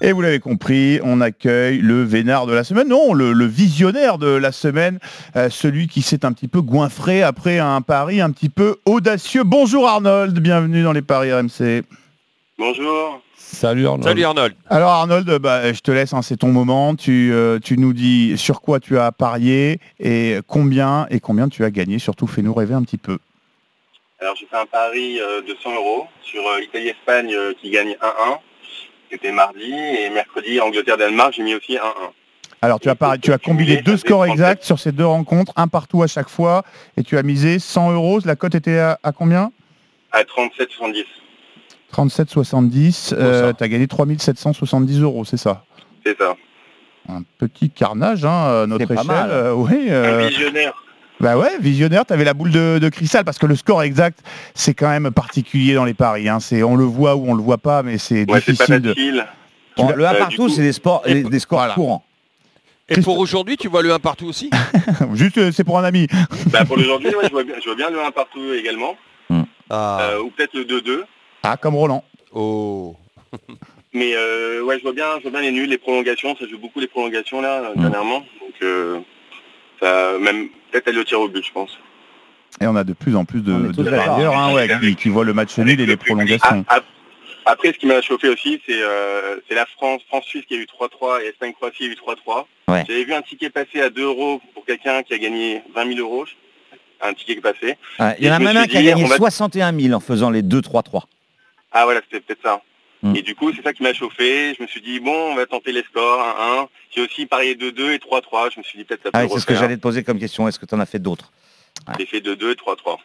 Speaker 7: Et vous l'avez compris, on accueille le vénard de la semaine, non, le, le visionnaire de la semaine, euh, celui qui s'est un petit peu goinfré après un pari un petit peu audacieux. Bonjour Arnold, bienvenue dans les paris RMC.
Speaker 33: Bonjour.
Speaker 10: Salut Arnaud.
Speaker 12: Salut Arnold.
Speaker 7: Alors Arnold, bah, je te laisse, hein, c'est ton moment. Tu, euh, tu nous dis sur quoi tu as parié et combien et combien tu as gagné. Surtout, fais-nous rêver un petit peu.
Speaker 33: Alors j'ai fait un pari euh, de 100 euros sur euh, Italie-Espagne euh, qui gagne 1-1. C'était mardi et mercredi Angleterre-Danemark j'ai mis aussi 1-1.
Speaker 7: Alors tu as, tu as combiné deux scores exacts sur ces deux rencontres, un partout à chaque fois, et tu as misé 100 euros. La cote était à, à combien?
Speaker 33: À 37,70.
Speaker 7: 37,70. Euh, tu as gagné 3770 euros, c'est ça?
Speaker 33: C'est ça.
Speaker 7: Un petit carnage, hein, à notre échelle.
Speaker 13: mal.
Speaker 7: Euh, oui,
Speaker 33: Un
Speaker 7: euh,
Speaker 33: visionnaire.
Speaker 7: Bah ouais, visionnaire, tu avais la boule de, de cristal parce que le score exact, c'est quand même particulier dans les paris. Hein. C'est, on le voit ou on le voit pas, mais c'est
Speaker 33: Ouais, c'est pas
Speaker 7: difficile de.
Speaker 13: Bon, le 1
Speaker 33: Euh,
Speaker 13: partout, c'est des, sports, des, des scores
Speaker 7: Voilà.
Speaker 13: courants.
Speaker 12: Et pour aujourd'hui, tu vois le 1 partout aussi? <laughs>
Speaker 7: Juste, euh, c'est pour un ami.
Speaker 33: Bah, pour aujourd'hui, ouais, je, vois bien, je vois bien le 1 partout également.
Speaker 12: Ah.
Speaker 33: Euh, ou peut-être le 2-2.
Speaker 7: Ah, comme Roland.
Speaker 12: Oh. <laughs>
Speaker 33: Mais euh, ouais, je vois bien, je vois bien les nuls, les prolongations. Ça joue beaucoup les prolongations là euh, dernièrement. Donc euh, ça, même peut-être aller au tir au but, je pense.
Speaker 7: Et on a de plus en plus de, de parieurs hein, ouais, qui, qui voient le match nul et les prolongations.
Speaker 33: Ah, ah, Après, ce qui m'a chauffé aussi, c'est euh, c'est la France, France-Suisse qui a eu 3-3 et Espagne-Croatie qui a eu 3-3.
Speaker 13: Ouais.
Speaker 33: J'avais vu un ticket passer à 2 euros pour quelqu'un qui a gagné 20 000 euros. Un ticket qui est passé.
Speaker 13: Ouais, Il y en a même un qui a gagné
Speaker 33: on va-
Speaker 13: 61 000 en faisant les 2-3-3.
Speaker 33: Ah voilà, c'était peut-être ça.
Speaker 13: Hmm.
Speaker 33: Et du coup, c'est ça qui m'a chauffé. Je me suis dit, bon, on va tenter les scores, 1-1. J'ai aussi parié 2-2 et 3-3. Je me suis dit, peut-être ça peut
Speaker 13: Ah, c'est ce que j'allais te poser comme question. Est-ce que tu en as fait d'autres?
Speaker 33: J'ai fait 2-2 et 3-3.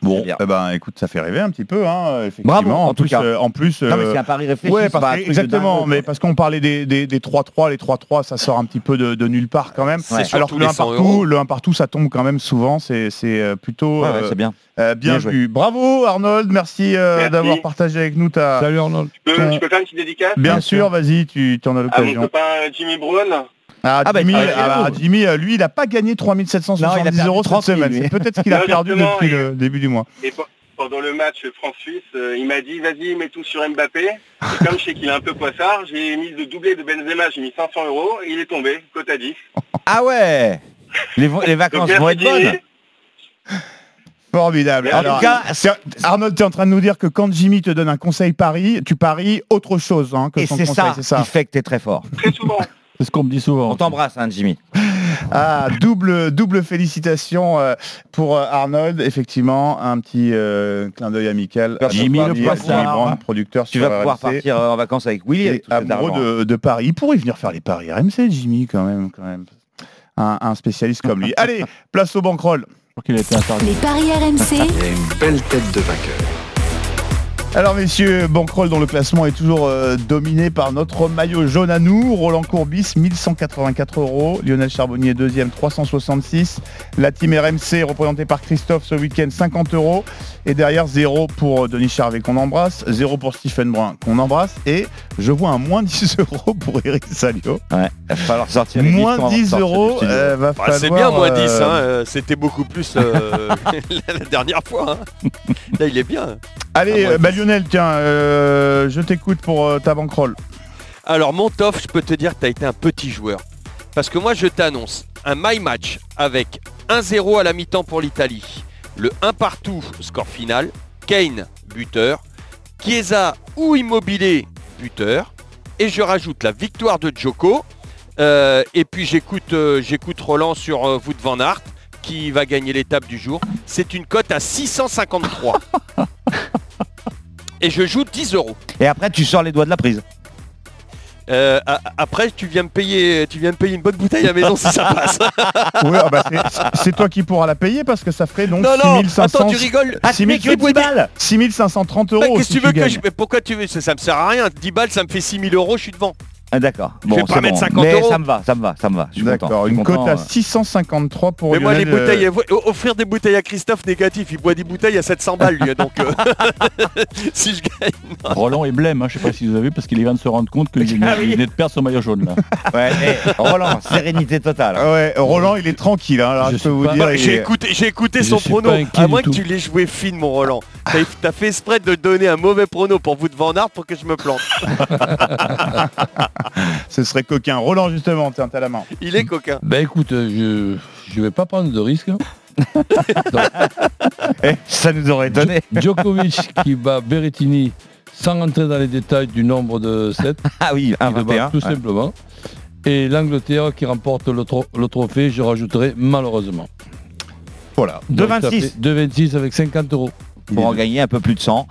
Speaker 7: Bon, eh ben, écoute, ça fait rêver un petit peu, hein, effectivement.
Speaker 13: Bravo, en tout
Speaker 7: plus,
Speaker 13: cas.
Speaker 7: euh, en plus,
Speaker 13: Non, mais
Speaker 7: euh,
Speaker 13: c'est un pari réfléchi.
Speaker 7: Ouais, parce que- exactement, mais parce qu'on parlait des, des, des 3-3, les 3-3, ça sort un petit peu de, de nulle part quand même.
Speaker 12: C'est
Speaker 7: Alors que le
Speaker 12: les
Speaker 7: 1
Speaker 12: 100
Speaker 7: partout,
Speaker 12: euros.
Speaker 7: le 1 partout, ça tombe quand même souvent, c'est c'est, euh, plutôt
Speaker 13: Ouais, ouais,
Speaker 7: euh,
Speaker 13: c'est bien.
Speaker 7: euh, bien,
Speaker 13: Bien joué.
Speaker 7: vu. Bravo Arnold, merci, euh,
Speaker 33: Merci.
Speaker 7: d'avoir partagé avec nous ta...
Speaker 10: Salut Arnold.
Speaker 33: Je peux,
Speaker 7: Ton-
Speaker 33: je peux faire une petite dédicace?
Speaker 7: Bien, sûr, vas-y, tu en as l'occasion.
Speaker 33: copain Jimmy Brown.
Speaker 7: Ah,
Speaker 13: Ah, bah,
Speaker 7: Jimmy,
Speaker 13: ah.
Speaker 7: Jimmy, euh, lui, il n'a pas gagné 3770
Speaker 13: Non, il a perdu
Speaker 7: euros cette
Speaker 13: 30 000,
Speaker 7: semaine. C'est peut-être ce qu'il a perdu depuis
Speaker 33: et-
Speaker 7: le début du mois.
Speaker 33: Et pe- pendant le match France-Suisse, euh, il m'a dit, vas-y, mets tout sur Mbappé. Et comme je sais qu'il est un peu poissard, j'ai mis le doublé de Benzema, j'ai mis 500 euros et il est tombé, cote à 10.
Speaker 13: Ah ouais les, vacances
Speaker 33: Donc,
Speaker 13: vont être bonnes.
Speaker 33: Jimmy.
Speaker 7: Formidable.
Speaker 33: En
Speaker 7: Alors,
Speaker 13: tout cas,
Speaker 7: Arnold, tu es en train de nous dire que quand Jimmy te donne un conseil pari, tu paries autre chose hein, que
Speaker 13: Et
Speaker 7: son
Speaker 13: c'est
Speaker 7: conseil,
Speaker 13: ça,
Speaker 7: c'est ça
Speaker 13: qui fait que tu es très fort.
Speaker 33: Très souvent.
Speaker 9: C'est ce qu'on me dit souvent.
Speaker 13: On t'embrasse, hein, Jimmy. <laughs>
Speaker 7: Ah, double, double félicitations euh, pour euh, Arnold. Effectivement, un petit euh, clin d'œil amical. à
Speaker 13: Jimmy le poissard.
Speaker 7: Jimmy Brand, producteur
Speaker 13: Tu
Speaker 7: sur
Speaker 13: vas pouvoir
Speaker 7: RMC.
Speaker 13: partir en vacances avec Willy
Speaker 7: Et
Speaker 13: avec
Speaker 7: amoureux de, de Paris. Il pourrait venir faire les paris RMC, Jimmy, quand même. Quand même. Un, un spécialiste comme lui. <laughs> Allez, place au bankroll.
Speaker 27: Les paris RMC,
Speaker 30: Il a une belle tête de vainqueur.
Speaker 7: Alors messieurs, Bankroll dont le classement est toujours euh, dominé par notre maillot jaune à nous, Roland Courbis 1184 euros, Lionel Charbonnier deuxième 366, la team RMC représentée par Christophe ce week-end 50 euros et derrière zéro pour euh, Denis Charvet qu'on embrasse, zéro pour Stephen Brun qu'on embrasse et je vois un moins 10 <laughs> euros pour Eric Salio.
Speaker 13: Ouais, il va falloir sortir les
Speaker 7: Moins
Speaker 13: listes avant de
Speaker 7: 10
Speaker 13: sortir du
Speaker 7: euros, euh, va
Speaker 12: Bah,
Speaker 7: falloir...
Speaker 12: c'est bien moins 10,
Speaker 7: euh,
Speaker 12: hein, euh, c'était beaucoup plus euh, <laughs> la dernière fois. hein. Là il est bien.
Speaker 7: Allez,
Speaker 12: Ah, ouais.
Speaker 7: bah, Lionel, tiens, euh, je t'écoute pour euh, ta bankroll.
Speaker 12: Alors mon tof, je peux te dire que tu as été un petit joueur. Parce que moi je t'annonce un my match avec 1-0 à la mi-temps pour l'Italie, le 1 partout score final, Kane buteur, Chiesa ou Immobilier buteur, et je rajoute la victoire de Joko, euh, et puis j'écoute euh, j'écoute Roland sur euh, Wout van Aert qui va gagner l'étape du jour. C'est une cote à 653. <laughs> et je joue 10 euros.
Speaker 13: Et après, tu sors les doigts de la prise.
Speaker 12: Euh, a- après, tu viens me payer, tu viens me payer une bonne bouteille à la maison si ça passe. <laughs>
Speaker 7: Ah bah, c'est- c'est toi qui pourras la payer parce que ça ferait donc
Speaker 12: Non, non,
Speaker 7: 6500
Speaker 12: attends, tu rigoles.
Speaker 13: Ah, tu mets que 10 balles
Speaker 7: 6530 euros.
Speaker 12: Bah, Qu'est-ce que
Speaker 7: si
Speaker 12: tu veux que
Speaker 7: gagnes.
Speaker 12: je... mais Pourquoi tu veux ça, ça me sert à rien. 10 balles, ça me fait 6000 euros, je suis devant.
Speaker 13: Ah, D'accord.
Speaker 12: Je vais
Speaker 13: Bon,
Speaker 12: pas
Speaker 13: c'est
Speaker 12: mettre
Speaker 13: bon.
Speaker 12: 50
Speaker 13: Mais
Speaker 12: euros.
Speaker 13: ça me va, ça me va, ça me va. Je suis content,
Speaker 7: D'accord,
Speaker 13: je suis
Speaker 7: une
Speaker 13: content,
Speaker 7: cote à
Speaker 13: euh.
Speaker 7: 653 pour
Speaker 12: Mais moi, les
Speaker 7: Lionel, euh,
Speaker 12: bouteilles, euh, offrir des bouteilles à Christophe négatif, il boit des bouteilles à 700 balles, lui. Donc, euh, <laughs> si je gagne. non.
Speaker 9: Roland est blême, hein, je sais pas si vous avez vu, parce qu'il vient de se rendre compte qu'il venait <laughs>
Speaker 13: Ah oui.
Speaker 9: venait de perdre son maillot jaune là.
Speaker 13: Ouais, eh, Roland, sérénité totale. hein.
Speaker 7: Ouais, Roland, il est tranquille. hein, alors,
Speaker 9: Je
Speaker 7: je, peux vous
Speaker 9: pas-
Speaker 7: dire.
Speaker 12: Bah,
Speaker 7: il
Speaker 12: J'ai
Speaker 7: est-
Speaker 12: écouté, j'ai écouté
Speaker 10: Je
Speaker 12: son
Speaker 10: suis
Speaker 12: prono.
Speaker 10: pas inquiet
Speaker 12: À
Speaker 10: du
Speaker 12: moins que
Speaker 10: tout.
Speaker 12: tu l'aies joué fine, mon Roland. T'as t'as fait exprès de donner un mauvais prono pour vous de Van Aert pour que je me plante. <laughs> <laughs>
Speaker 7: Ce serait coquin. Roland, justement, tiens, t'as la main.
Speaker 12: Il est coquin.
Speaker 10: Ben écoute, euh, je je vais pas prendre de risque. <laughs>
Speaker 13: Eh, ça nous aurait donné.
Speaker 10: Djokovic qui bat Berrettini sans rentrer dans les détails du nombre de sets, <laughs>
Speaker 13: Ah oui,
Speaker 10: qui le bat
Speaker 13: 1-21.
Speaker 10: tout simplement. Et l'Angleterre qui remporte le, tro- le trophée, je rajouterai malheureusement.
Speaker 7: Voilà.
Speaker 10: Donc, ça
Speaker 13: 2,26.
Speaker 10: fait 2,26 avec 50 euros.
Speaker 13: Pour en gagner un peu plus de 100.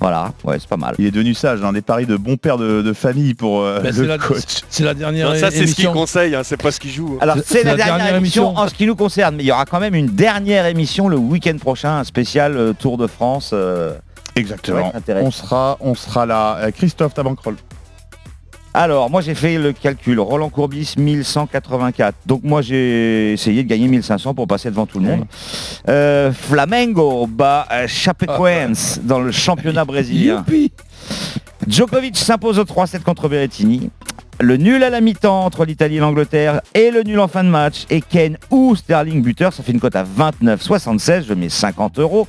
Speaker 13: Voilà, ouais, c'est pas mal.
Speaker 7: Il est devenu sage, hein, des paris de bon père de, de famille pour euh,
Speaker 10: Ben, c'est
Speaker 7: le
Speaker 10: la,
Speaker 7: coach.
Speaker 10: c'est la dernière
Speaker 12: Non, ça, c'est ce qu'il
Speaker 10: émission.
Speaker 12: conseille, hein, c'est pas ce qu'il joue. hein.
Speaker 13: Alors
Speaker 10: C'est-
Speaker 13: la,
Speaker 10: la
Speaker 13: dernière,
Speaker 10: dernière
Speaker 13: émission,
Speaker 10: émission.
Speaker 13: en ce qui nous concerne, mais il y aura quand même une dernière émission le week-end prochain, un spécial euh, Tour de France. euh,
Speaker 7: Exactement. On sera, on sera là. Euh, Christophe, ta bankroll.
Speaker 13: Alors, moi j'ai fait le calcul. Roland Courbis 1184. Donc moi j'ai essayé de gagner 1500 pour passer devant tout le monde. Euh, Flamengo bat euh, Chapecoense dans le championnat brésilien. Djokovic s'impose au 3-7 contre Berrettini. Le nul à la mi-temps entre l'Italie et l'Angleterre et le nul en fin de match. Et Kane ou Sterling buteur, ça fait une cote à 29,76. Je mets 50 euros.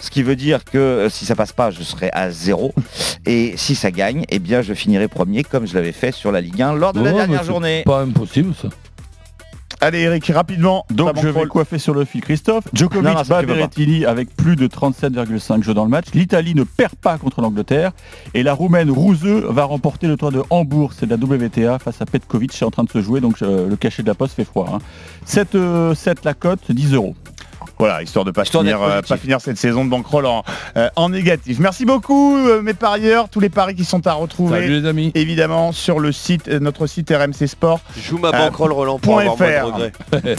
Speaker 13: Ce qui veut dire que euh, si ça passe pas, je serai à 0. <laughs> Et si ça gagne, eh bien je finirai premier comme je l'avais fait sur la Ligue 1 lors de la dernière journée.
Speaker 10: Pas impossible ça.
Speaker 7: Allez, Eric, rapidement.
Speaker 9: Donc je vais coiffer sur le fil Christophe. Djokovic
Speaker 13: Non, non, ça,
Speaker 9: bat. Berrettini avec plus de 37,5 jeux dans le match. L'Italie ne perd pas contre l'Angleterre. Et la Roumaine Rouzeux va remporter le tour de Hambourg. C'est de la WTA face à Petkovic. C'est en train de se jouer. Donc euh, le cachet de la poste fait froid. Hein. 7, euh, 7 la cote, 10 euros.
Speaker 7: Voilà, histoire de pas
Speaker 13: Histoire
Speaker 7: finir,
Speaker 13: d'être
Speaker 7: euh, pas finir cette saison de bankroll en, euh, en négatif. Merci beaucoup, euh, mes parieurs, tous les paris qui sont à retrouver.
Speaker 10: Salut les amis.
Speaker 7: Évidemment sur le site, euh, notre site RMC Sport.
Speaker 12: Joue ma
Speaker 7: Euh,
Speaker 12: bankroll Roland pour
Speaker 7: point
Speaker 12: avoir moins de
Speaker 7: FR.
Speaker 12: regrets.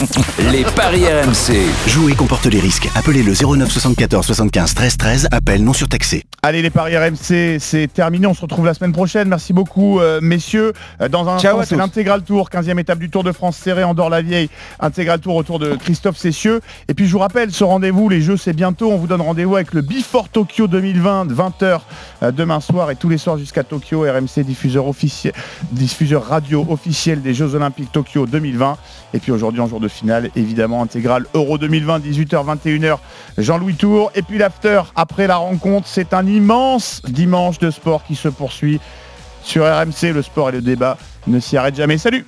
Speaker 12: <laughs>
Speaker 6: Les paris RMC.
Speaker 2: Jouer comporte les risques. Appelez le 09 74 75 13 13. Appel non surtaxé.
Speaker 7: Allez, les paris RMC, c'est terminé. On se retrouve la semaine prochaine. Merci beaucoup, euh, messieurs. Dans un
Speaker 13: Ciao
Speaker 7: instant, c'est l'intégral tour, 15e étape du Tour de France serré en la vieille Intégral tour autour de Christophe Cessieux. Et puis, je vous rappelle, ce rendez-vous, les jeux, c'est bientôt. On vous donne rendez-vous avec le Before Tokyo 2020, 20h demain soir et tous les soirs jusqu'à Tokyo. RMC, diffuseur officiel, diffuseur radio officiel des Jeux Olympiques Tokyo 2020. Et puis aujourd'hui, en jour de finale, évidemment, intégral Euro 2020, 18h, 21h, Jean-Louis Tour. Et puis l'after, après la rencontre, c'est un immense dimanche de sport qui se poursuit sur RMC. Le sport et le débat ne s'y arrêtent jamais. Salut